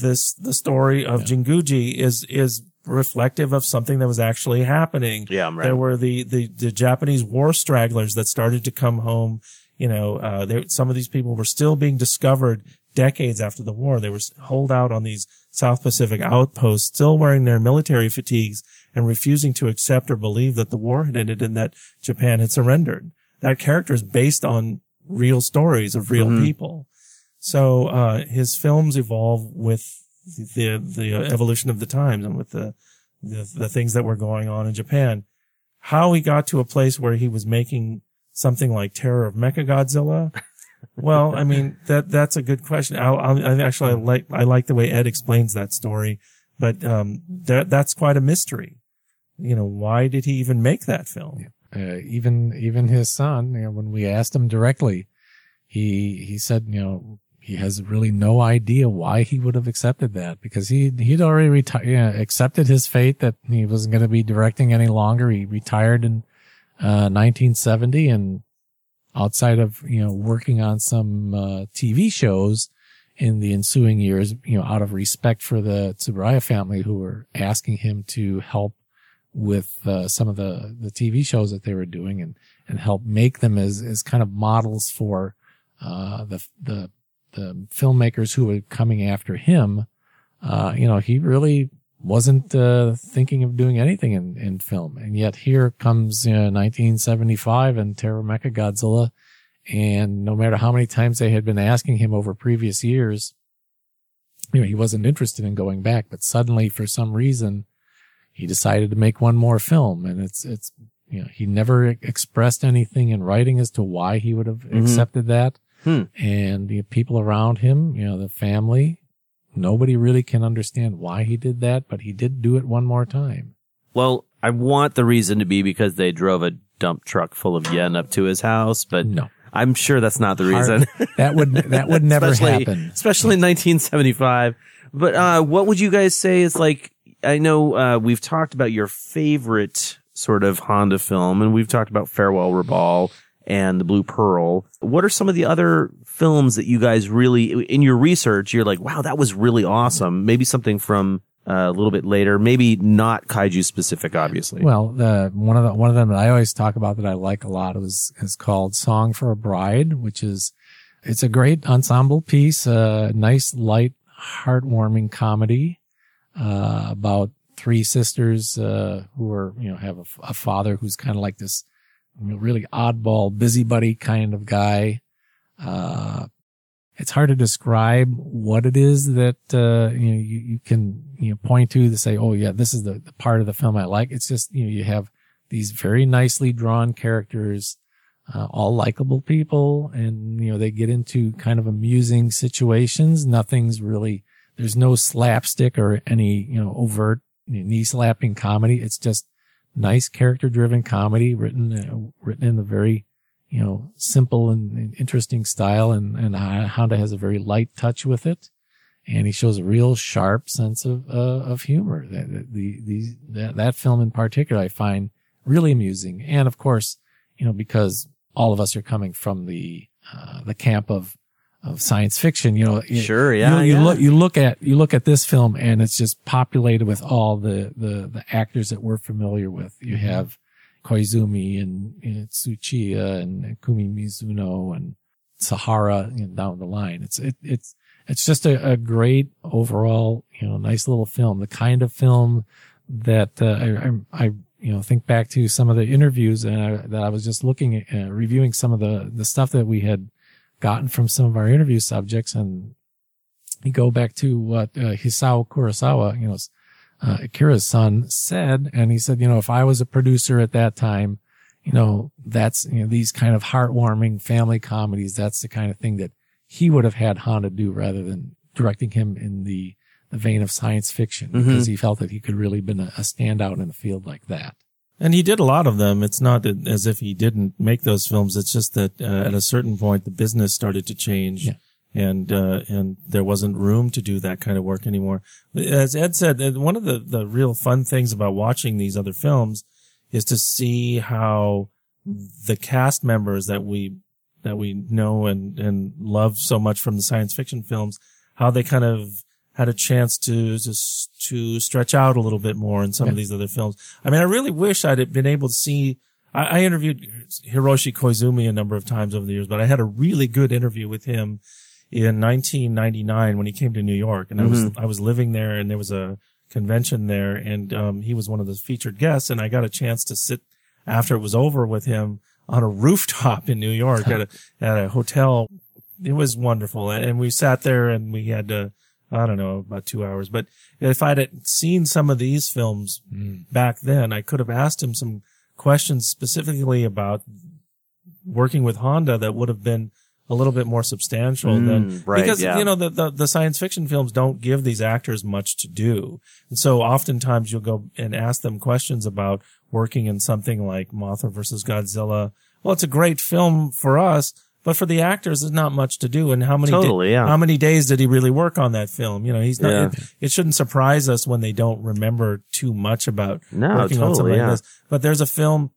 this the story of Jinguji is is reflective of something that was actually happening. Yeah, I'm right. There were the, the the Japanese war stragglers that started to come home. You know, uh, there, some of these people were still being discovered decades after the war. They were holed out on these South Pacific outposts, still wearing their military fatigues and refusing to accept or believe that the war had ended and that Japan had surrendered. That character is based on real stories of real people. So, uh, his films evolve with the, the evolution of the times and with the, the, the things that were going on in Japan. How he got to a place where he was making something like Terror of Mechagodzilla. well, I mean, that, that's a good question. I'll, I'll, actually I like, I like the way Ed explains that story, but, um, that, that's quite a mystery. You know, why did he even make that film? Uh, even even his son, you know, when we asked him directly, he, he said, you know, he has really no idea why he would have accepted that because he, he'd already retired, accepted his fate that he wasn't going to be directing any longer. He retired in, uh, 1970 and outside of, you know, working on some, uh, TV shows in the ensuing years, you know, out of respect for the Tsuburaya family who were asking him to help with, uh, some of the, the TV shows that they were doing and, and help make them as, as kind of models for, uh, the, the, the filmmakers who were coming after him. Uh, you know, he really wasn't, uh, thinking of doing anything in, in film. And yet here comes, you know, 1975 and Terror Mecha Godzilla. And no matter how many times they had been asking him over previous years, you know, he wasn't interested in going back, but suddenly for some reason, he decided to make one more film and it's, it's, you know, he never expressed anything in writing as to why he would have accepted that. Hmm. And the people around him, you know, the family, nobody really can understand why he did that, but he did do it one more time. Well, I want the reason to be because they drove a dump truck full of yen up to his house, but No. I'm sure that's not the reason. Hard- that would, that would never especially, happen. especially in 1975. But uh, what would you guys say is like? I know uh, we've talked about your favorite sort of Honda film, and we've talked about Farewell Rabaul and The Blue Pearl. What are some of the other films that you guys really, in your research, you're like, wow, that was really awesome? Maybe something from uh, a little bit later, maybe not kaiju specific, obviously. Well, the one of the one of them that I always talk about that I like a lot was is called "Song for a Bride," which is it's a great ensemble piece, a nice, light, heartwarming comedy uh, about three sisters uh, who are you know have a, a father who's kind of like this really oddball, busybody kind of guy. Uh, it's hard to describe what it is that uh, you know you, you can you know point to to say, oh yeah, this is the, the part of the film I like. It's just you know you have these very nicely drawn characters, uh, all likable people, and you know they get into kind of amusing situations. Nothing's really there's no slapstick or any you know overt knee slapping comedy. It's just nice character driven comedy written uh, written in a very you know, simple and, and interesting style. And, and Honda has a very light touch with it. And he shows a real sharp sense of, uh, of humor. That, the, the, that, that film in particular, I find really amusing. And of course, you know, because all of us are coming from the, uh, the camp of, of science fiction, you know, Sure, yeah, you, you yeah. look, you look at, you look at this film and it's just populated with all the, the, the actors that we're familiar with. You Mm-hmm. have, Koizumi and, and Tsuchiya and Kumi Mizuno and Sahara and down the line. It's, it, it's, it's just a, a great overall, you know, nice little film, the kind of film that, uh, I, I, I, you know, think back to some of the interviews and I, that I was just looking at, uh, reviewing some of the, the stuff that we had gotten from some of our interview subjects and you go back to what, uh, Hisao Kurosawa, you know, uh, Akira's son said, and he said, you know, if I was a producer at that time, you know, that's, you know, these kind of heartwarming family comedies, that's the kind of thing that he would have had Honda do rather than directing him in the, the vein of science fiction because he felt that he could really been a, a standout in a field like that. And he did a lot of them. It's not as if he didn't make those films. It's just that uh, at a certain point, the business started to change. Yeah. And, uh, and there wasn't room to do that kind of work anymore. As Ed said, one of the, the real fun things about watching these other films is to see how the cast members that we, that we know and, and love so much from the science fiction films, how they kind of had a chance to, to, to stretch out a little bit more in some of these other films. I mean, I really wish I'd been able to see, I, I interviewed Hiroshi Koizumi a number of times over the years, but I had a really good interview with him in 1999 when he came to New York and I was, I was living there and there was a convention there and, um, he was one of the featured guests and I got a chance to sit after it was over with him on a rooftop in New York at a, at a hotel. It was wonderful. And we sat there and we had to, I don't know, about two hours. But if I'd had seen some of these films back then, I could have asked him some questions specifically about working with Honda that would have been a little bit more substantial than Mm, right, because yeah. you know the, the the science fiction films don't give these actors much to do, and so oftentimes you'll go and ask them questions about working in something like Mothra versus Godzilla. Well, it's a great film for us, but for the actors, there's not much to do. And how many, Totally, yeah. how many days did he really work on that film? You know, he's not, Yeah. it, it shouldn't surprise us when they don't remember too much about No, working on something totally, like this. But there's a film,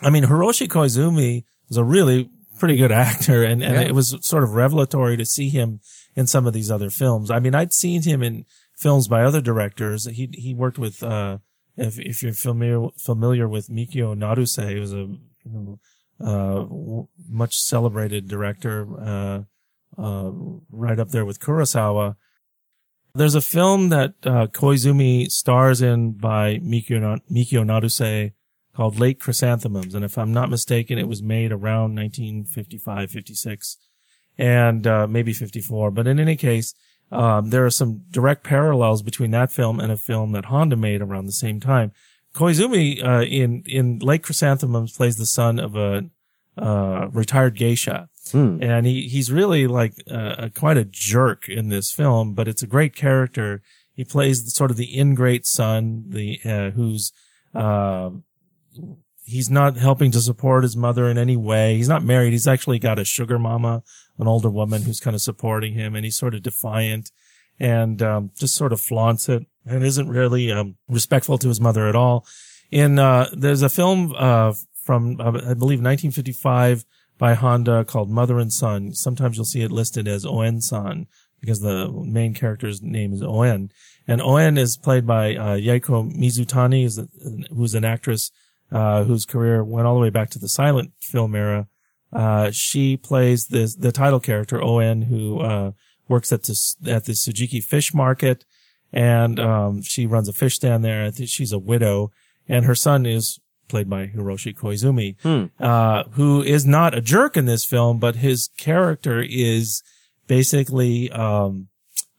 I mean, Hiroshi Koizumi was a really pretty good actor and, and Yeah. it was sort of revelatory to see him in some of these other films. I mean, I'd seen him in films by other directors. He, he worked with, uh, if, if you're familiar, familiar with Mikio Naruse, he was a, you know, uh, much celebrated director, uh, uh, right up there with Kurosawa. There's a film that, uh, Koizumi stars in by Mikio, Mikio Naruse called Late Chrysanthemums. And if I'm not mistaken, it was made around 1955, 56 and, uh, maybe 54. But in any case, um, there are some direct parallels between that film and a film that Honda made around the same time. Koizumi, uh, in, in Late Chrysanthemums plays the son of a, uh, retired geisha. And he, he's really like, uh, quite a jerk in this film, but it's a great character. He plays the, sort of the ingrate son, the, uh, who's, uh, he's not helping to support his mother in any way. He's not married. He's actually got a sugar mama, an older woman who's kind of supporting him and he's sort of defiant and, um, just sort of flaunts it and isn't really, um, respectful to his mother at all. In, uh, there's a film, uh, from, uh, I believe 1955 by Honda called Mother and Son. Sometimes you'll see it listed as Oen-san because the main character's name is Oen. And Oen is played by, uh, Yaeko Mizutani, who's, a, who's an actress, uh, whose career went all the way back to the silent film era. Uh, she plays the, the title character, Oen, who, uh, works at this, at the Tsukiji fish market. And, um, she runs a fish stand there. I think she's a widow and her son is played by Hiroshi Koizumi, uh, who is not a jerk in this film, but his character is basically, um,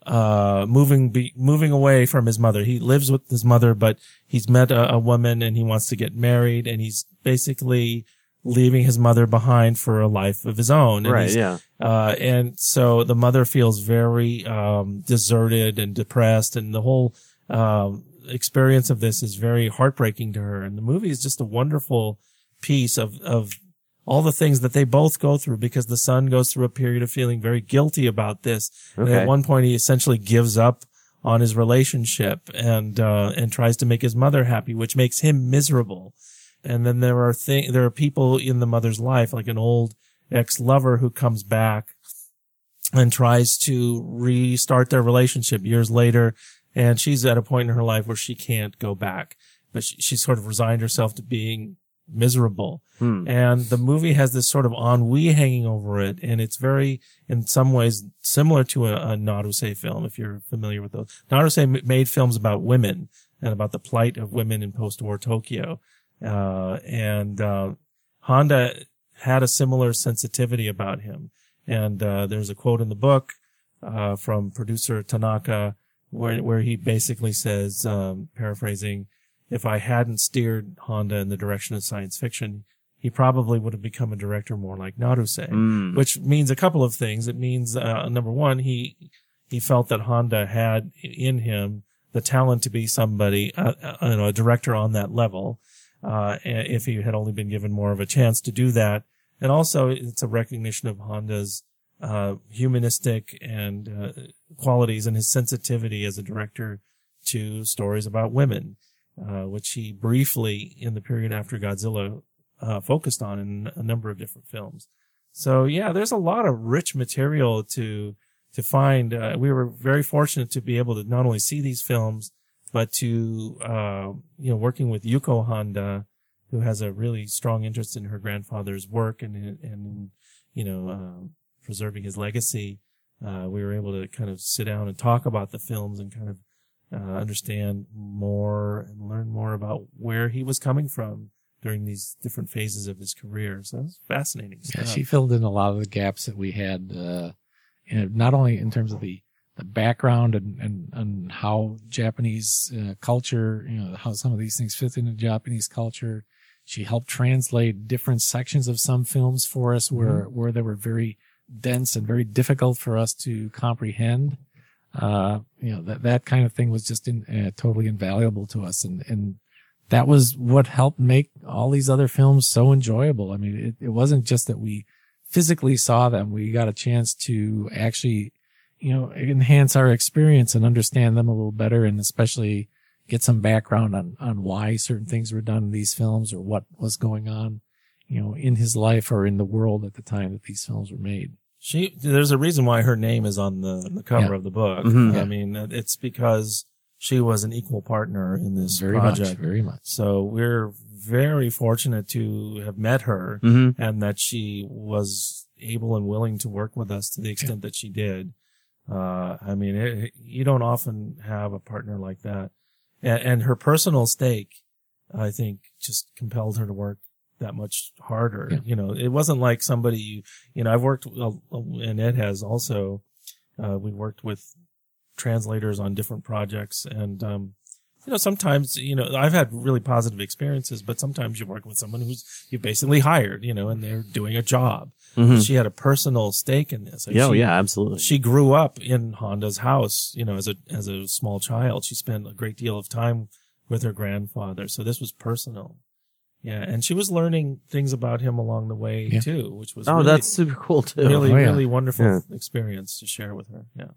uh, moving, be, moving away from his mother. He lives with his mother, but he's met a, a woman and he wants to get married and he's basically leaving his mother behind for a life of his own. And Right, yeah. Uh, and so the mother feels very, um, deserted and depressed and the whole, um, experience of this is very heartbreaking to her. And the movie is just a wonderful piece of, of all the things that they both go through because the son goes through a period of feeling very guilty about this. And at one point he essentially gives up on his relationship and, uh, and tries to make his mother happy, which makes him miserable. And then there are thing, there are people in the mother's life, like an old ex-lover who comes back and tries to restart their relationship years later. And she's at a point in her life where she can't go back, but she, sort of resigned herself to being miserable. Hmm. And the movie has this sort of ennui hanging over it. And it's very, in some ways, similar to a, a Naruse film, if you're familiar with those. Naruse made films about women and about the plight of women in post-war Tokyo. Uh, and, uh, Honda had a similar sensitivity about him. And, uh, there's a quote in the book, uh, from producer Tanaka where, where he basically says, um, paraphrasing, if I hadn't steered Honda in the direction of science fiction, he probably would have become a director more like Naruse, which means a couple of things. It means, uh, number one, he, he felt that Honda had in him the talent to be somebody, uh, uh, you know, a director on that level, uh, if he had only been given more of a chance to do that. And also it's a recognition of Honda's, uh, humanistic and, uh, qualities and his sensitivity as a director to stories about women, uh, which he briefly in the period after Godzilla, uh, focused on in a number of different films. So yeah, there's a lot of rich material to, to find. Uh, we were very fortunate to be able to not only see these films, but to, uh, you know, working with Yuko Honda, who has a really strong interest in her grandfather's work and, and, you know, uh, preserving his legacy. Uh, we were able to kind of sit down and talk about the films and kind of, uh, understand more and learn more about where he was coming from during these different phases of his career. So it's fascinating Yeah, she filled in a lot of the gaps that we had, uh, you know, not only in terms of the, the background and, and, and how Japanese uh, culture, you know, how some of these things fit into Japanese culture. She helped translate different sections of some films for us where, where they were very dense and very difficult for us to comprehend. Uh, you know, that, that kind of thing was just in, uh, totally invaluable to us. And, and that was what helped make all these other films so enjoyable. I mean, it, it wasn't just that we physically saw them. We got a chance to actually, you know, enhance our experience and understand them a little better and especially get some background on, on why certain things were done in these films or what was going on, you know, in his life or in the world at the time that these films were made. She, there's a reason why her name is on the, the cover Yeah. of the book. Mhm. I mean, it's because she was an equal partner in this Very project. much, very much. So we're very fortunate to have met her Mhm. and that she was able and willing to work with us to the extent that she did. Uh, I mean, it, you don't often have a partner like that. And, and her personal stake, I think, just compelled her to work that much harder. Yeah. You know, it wasn't like somebody, you, know, I've worked, uh, and Ed has also, uh, we worked with translators on different projects and, um, you know, sometimes, you know, I've had really positive experiences, but sometimes you work with someone who's you basically hired, you know, and they're doing a job. Mhm. She had a personal stake in this. Like, Yeah, oh, she- yeah, absolutely. She grew up in Honda's house, you know, as a, as a small child. She spent a great deal of time with her grandfather. So this was personal. Yeah. And she was learning things about him along the way Yeah. too, which was oh, really, that's super cool too. really, Oh, yeah. really wonderful Yeah. experience to share with her. Yeah.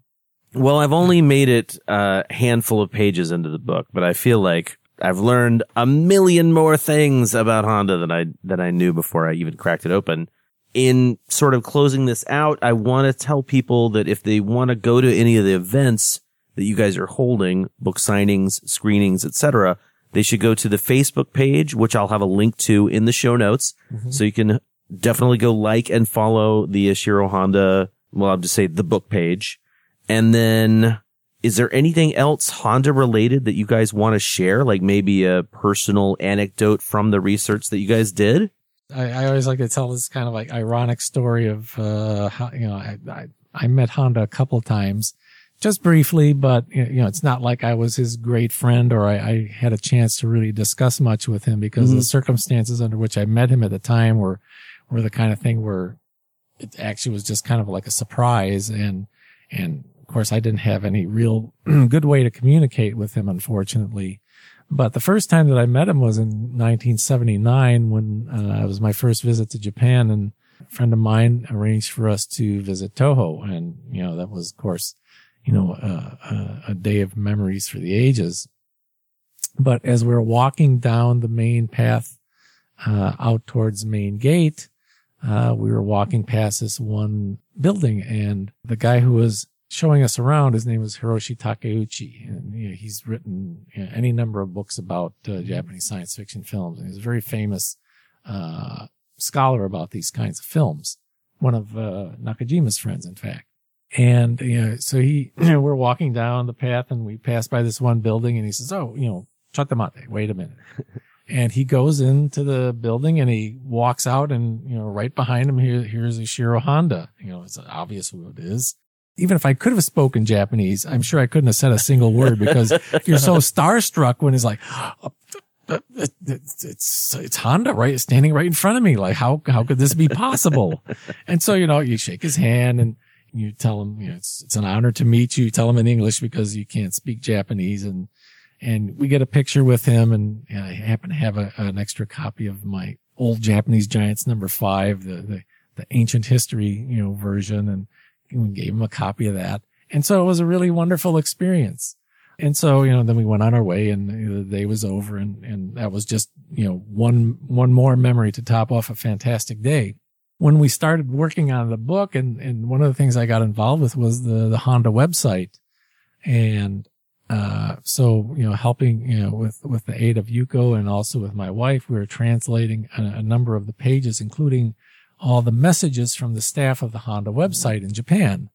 Well, I've only made it a handful of pages into the book, but I feel like I've learned a million more things about Honda than I than I knew before I even cracked it open. In sort of closing this out, I want to tell people that if they want to go to any of the events that you guys are holding, book signings, screenings, etc., they should go to the Facebook page, which I'll have a link to in the show notes. Mm-hmm. So you can definitely go like and follow the Ishiro Honda. Well, I'll just say the book page. And then is there anything else Honda related that you guys want to share? Like maybe a personal anecdote from the research that you guys did? I, I always like to tell this kind of like ironic story of, uh, how, you know, I, I, I met Honda a couple times just briefly, but you know, it's not like I was his great friend or I, I had a chance to really discuss much with him because the circumstances under which I met him at the time were, were the kind of thing where it actually was just kind of like a surprise. And, and of course I didn't have any real good way to communicate with him, unfortunately. But the first time that I met him was in 1979 when uh, it was my first visit to Japan and a friend of mine arranged for us to visit Toho. And, you know, that was, of course, you know, uh, a day of memories for the ages. But as we were walking down the main path, uh, out towards main gate, uh, we were walking past this one building and the guy who was showing us around, his name is Hiroshi Takeuchi, and you know, he's written you know, any number of books about uh, Japanese science fiction films. And he's a very famous uh, scholar about these kinds of films. One of uh, Nakajima's friends, in fact. And you know, so he, we're walking down the path, and we pass by this one building, and he says, "Oh, you know, Chatamate, wait a minute." and he goes into the building and he walks out and, you know, right behind him here, here's Ishiro Honda. You know, it's obvious who it is. Even if I could have spoken Japanese, I'm sure I couldn't have said a single word because you're so starstruck when it's like, it's, it's, it's Honda, right? Standing right in front of me. Like, how, how could this be possible? and so, you know, you shake his hand and you tell him, you know, it's, it's an honor to meet you. You tell him in English because you can't speak Japanese and, and we get a picture with him and, and I happen to have a, an extra copy of my old Japanese Giants number five, the, the, the ancient history, you know, version. And we gave him a copy of that. And so it was a really wonderful experience. And so, you know, then we went on our way and the day was over and, and that was just, you know, one, one more memory to top off a fantastic day. When we started working on the book and, and one of the things I got involved with was the, the Honda website. And, uh, so, you know, helping, you know, with, with the aid of Yuko and also with my wife, we were translating a, a number of the pages, including all the messages from the staff of the Honda website in Japan.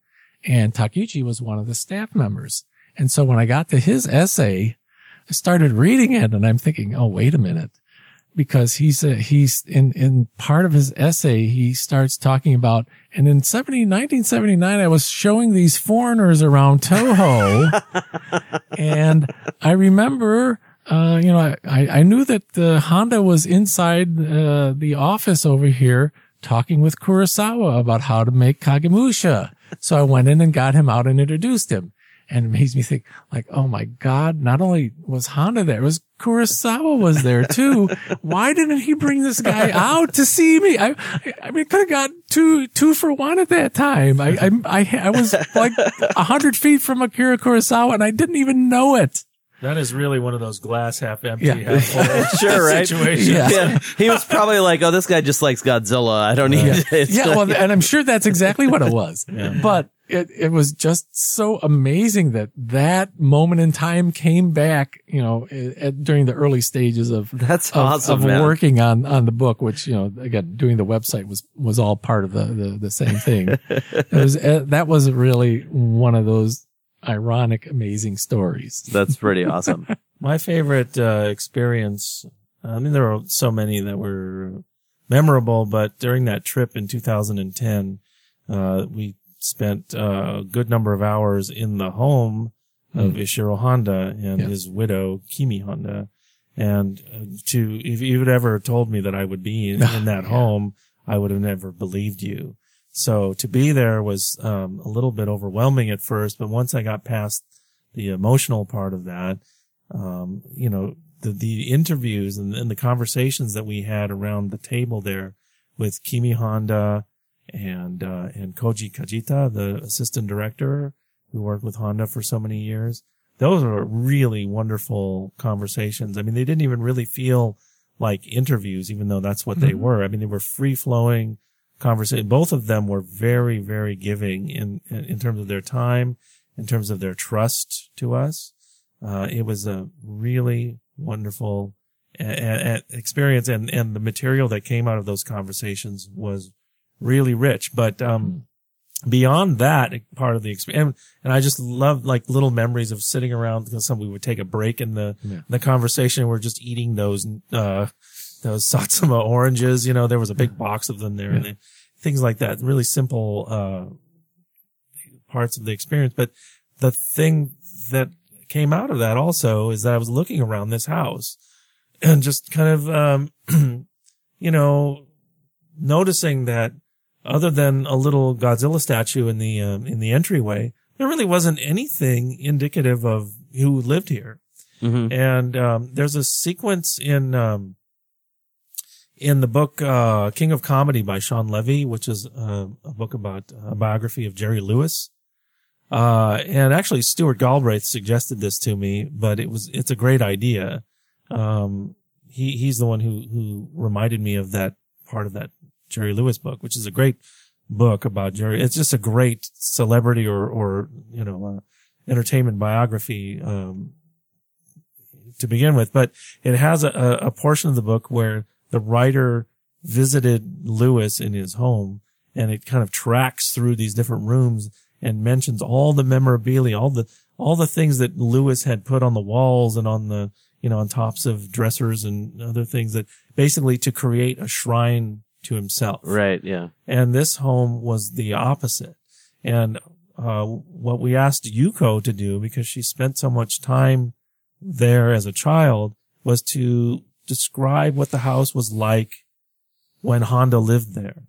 And Takeuchi was one of the staff members. And so when I got to his essay, I started reading it and I'm thinking, oh, wait a minute. Because he's, a, he's in, in part of his essay, he starts talking about, and in 70, 1979, I was showing these foreigners around Toho. and I remember, uh, you know, I, I knew that the Honda was inside, uh, the office over here talking with Kurosawa about how to make Kagemusha. So I went in and got him out and introduced him. And it makes me think like, oh my God, not only was Honda there, it was Kurosawa was there too. Why didn't he bring this guy out to see me? I, I mean, could have got two, two for one at that time. I, I, I, I was like a hundred feet from Akira Kurosawa and I didn't even know it. That is really one of those glass half empty, Yeah. half full Sure, right? situations. Yeah. Yeah. He was probably like, oh, this guy just likes Godzilla. I don't need it. yeah, well, and I'm sure that's exactly what it was. But it, it was just so amazing that that moment in time came back, you know, at, at- during the early stages of, That's of, awesome, of working on, on the book, which, you know, again, doing the website was, was all part of the, the, the same thing. it was, uh, that was really one of those ironic, amazing stories. That's pretty awesome. My favorite uh, experience, I mean, there were so many that were memorable, but during that trip in 2010, uh, we spent uh, a good number of hours in the home of Ishiro Honda and Yeah. his widow, Kimi Honda. And uh, to, if you had ever told me that I would be in, in that home, I would have never believed you. So to be there was um, a little bit overwhelming at first, but once I got past the emotional part of that, um, you know, the, the interviews and, and the conversations that we had around the table there with Kimi Honda and, uh, and Koji Kajita, the assistant director who worked with Honda for so many years. Those were really wonderful conversations. I mean, they didn't even really feel like interviews, even though that's what they were. I mean, they were free flowing conversation. Both of them were very, very giving in, in, terms of their time, in terms of their trust to us. Uh, it was a really wonderful a- a- experience and, and the material that came out of those conversations was really rich. But, um, beyond that part of the experience, and, and I just love like little memories of sitting around because some we would take a break in the, the conversation. We're just eating those, uh, those Satsuma oranges, you know, there was a big box of them there and things like that. Really simple, uh, parts of the experience. But the thing that came out of that also is that I was looking around this house and just kind of, um, you know, noticing that other than a little Godzilla statue in the, um, in the entryway, there really wasn't anything indicative of who lived here. And, um, there's a sequence in, um, in the book, uh, King of Comedy by Shawn Levy, which is uh, a book about a biography of Jerry Lewis. Uh, and actually Stuart Galbraith suggested this to me, but it was, it's a great idea. Um, he, he's the one who, who reminded me of that part of that Jerry Lewis book, which is a great book about Jerry. It's just a great celebrity or, or, you know, uh, entertainment biography, um, to begin with, but it has a, a a portion of the book where the writer visited Lewis in his home and it kind of tracks through these different rooms and mentions all the memorabilia, all the, all the things that Lewis had put on the walls and on the, you know, on tops of dressers and other things that basically to create a shrine to himself. Right. Yeah. And this home was the opposite. And, uh, what we asked Yuko to do, because she spent so much time there as a child, was to describe what the house was like when Honda lived there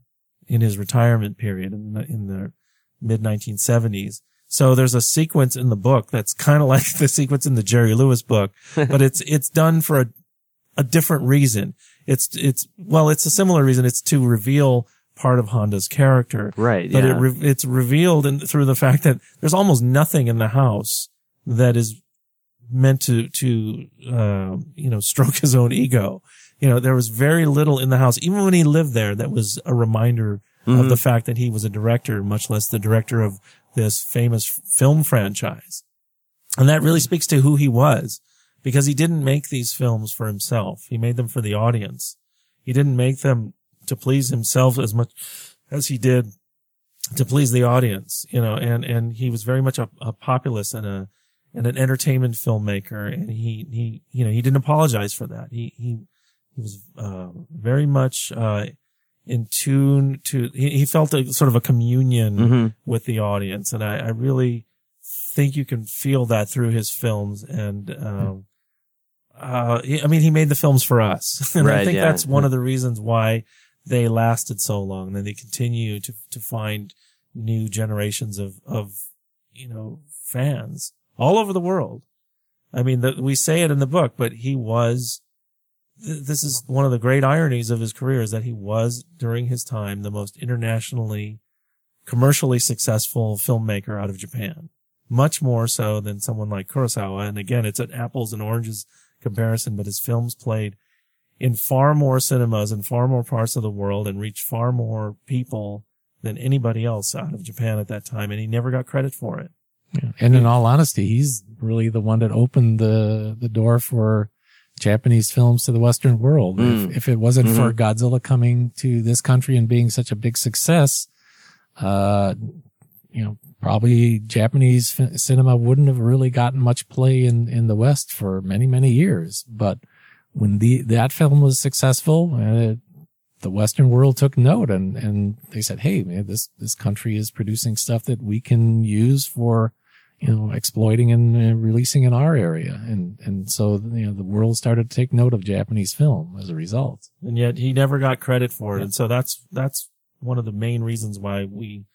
in his retirement period in the, in the mid 1970s. So there's a sequence in the book that's kind of like the sequence in the Jerry Lewis book, but it's, it's done for a, a different reason. It's, it's, well, it's a similar reason. It's to reveal part of Honda's character. Right, But yeah. it, re- it's revealed in, through the fact that there's almost nothing in the house that is meant to, to, uh, you know, stroke his own ego. You know, there was very little in the house, even when he lived there, that was a reminder of the fact that he was a director, much less the director of this famous film franchise. And that really speaks to who he was because he didn't make these films for himself. He made them for the audience. He didn't make them to please himself as much as he did to please the audience, you know, and, and he was very much a, a populist and a, and an entertainment filmmaker. And he, he, you know, he didn't apologize for that. He, he, he was, uh, very much, uh, in tune to, he, he felt a sort of a communion with the audience. And I, I really think you can feel that through his films. And, um, uh, I mean, he made the films for us. and I think yeah. that's one of the reasons why they lasted so long and they continue to, to find new generations of, of you know, fans all over the world. I mean, the, we say it in the book, but he was, th- this is one of the great ironies of his career is that he was during his time the most internationally commercially successful filmmaker out of Japan. Much more so than someone like Kurosawa. And again, it's an apples and oranges comparison, but his films played in far more cinemas in far more parts of the world and reached far more people than anybody else out of Japan at that time. And he never got credit for it. Yeah. And in all honesty, he's really the one that opened the, the door for Japanese films to the Western world. Mm. If, if it wasn't Mhm. for Godzilla coming to this country and being such a big success, uh, you know, probably Japanese f- cinema wouldn't have really gotten much play in, in the West for many, many years. But when the, that film was successful, uh, the Western world took note and, and they said, Hey, man, this, this country is producing stuff that we can use for, you know, exploiting and uh, releasing in our area. And, and so, you know, the world started to take note of Japanese film as a result. and yet he never got credit for it. And so that's, that's one of the main reasons why we,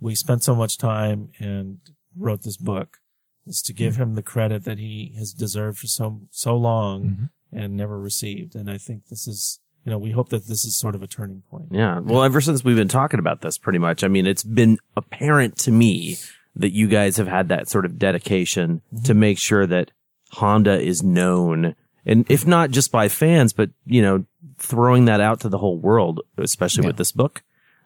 we spent so much time and wrote this book is to give him the credit that he has deserved for so, so long and never received. And I think this is, you know, we hope that this is sort of a turning point. Yeah. Well, ever since we've been talking about this pretty much, I mean, it's been apparent to me that you guys have had that sort of dedication to make sure that Honda is known. And if not just by fans, but, you know, throwing that out to the whole world, especially with this book.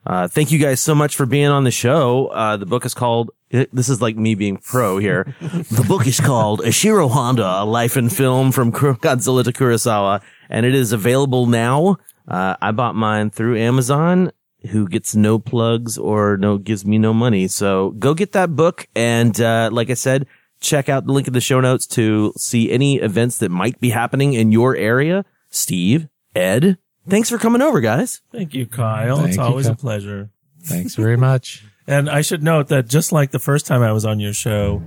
Uh, thank you guys so much for being on the show. Uh, the book is called, this is like me being pro here. the book is called Ishiro Honda, A Life in Film from Godzilla to Kurosawa, and it is available now. Uh, I bought mine through Amazon, who gets no plugs or no, gives me no money. So go get that book. And, uh, like I said, check out the link in the show notes to see any events that might be happening in your area. Steve, Ed, thanks for coming over, guys. Thank you, Kyle. Thank it's you, always Kyle. a pleasure. Thanks very much. And I should note that just like the first time I was on your show,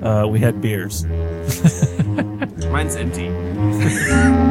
uh, we had beers. Mine's empty.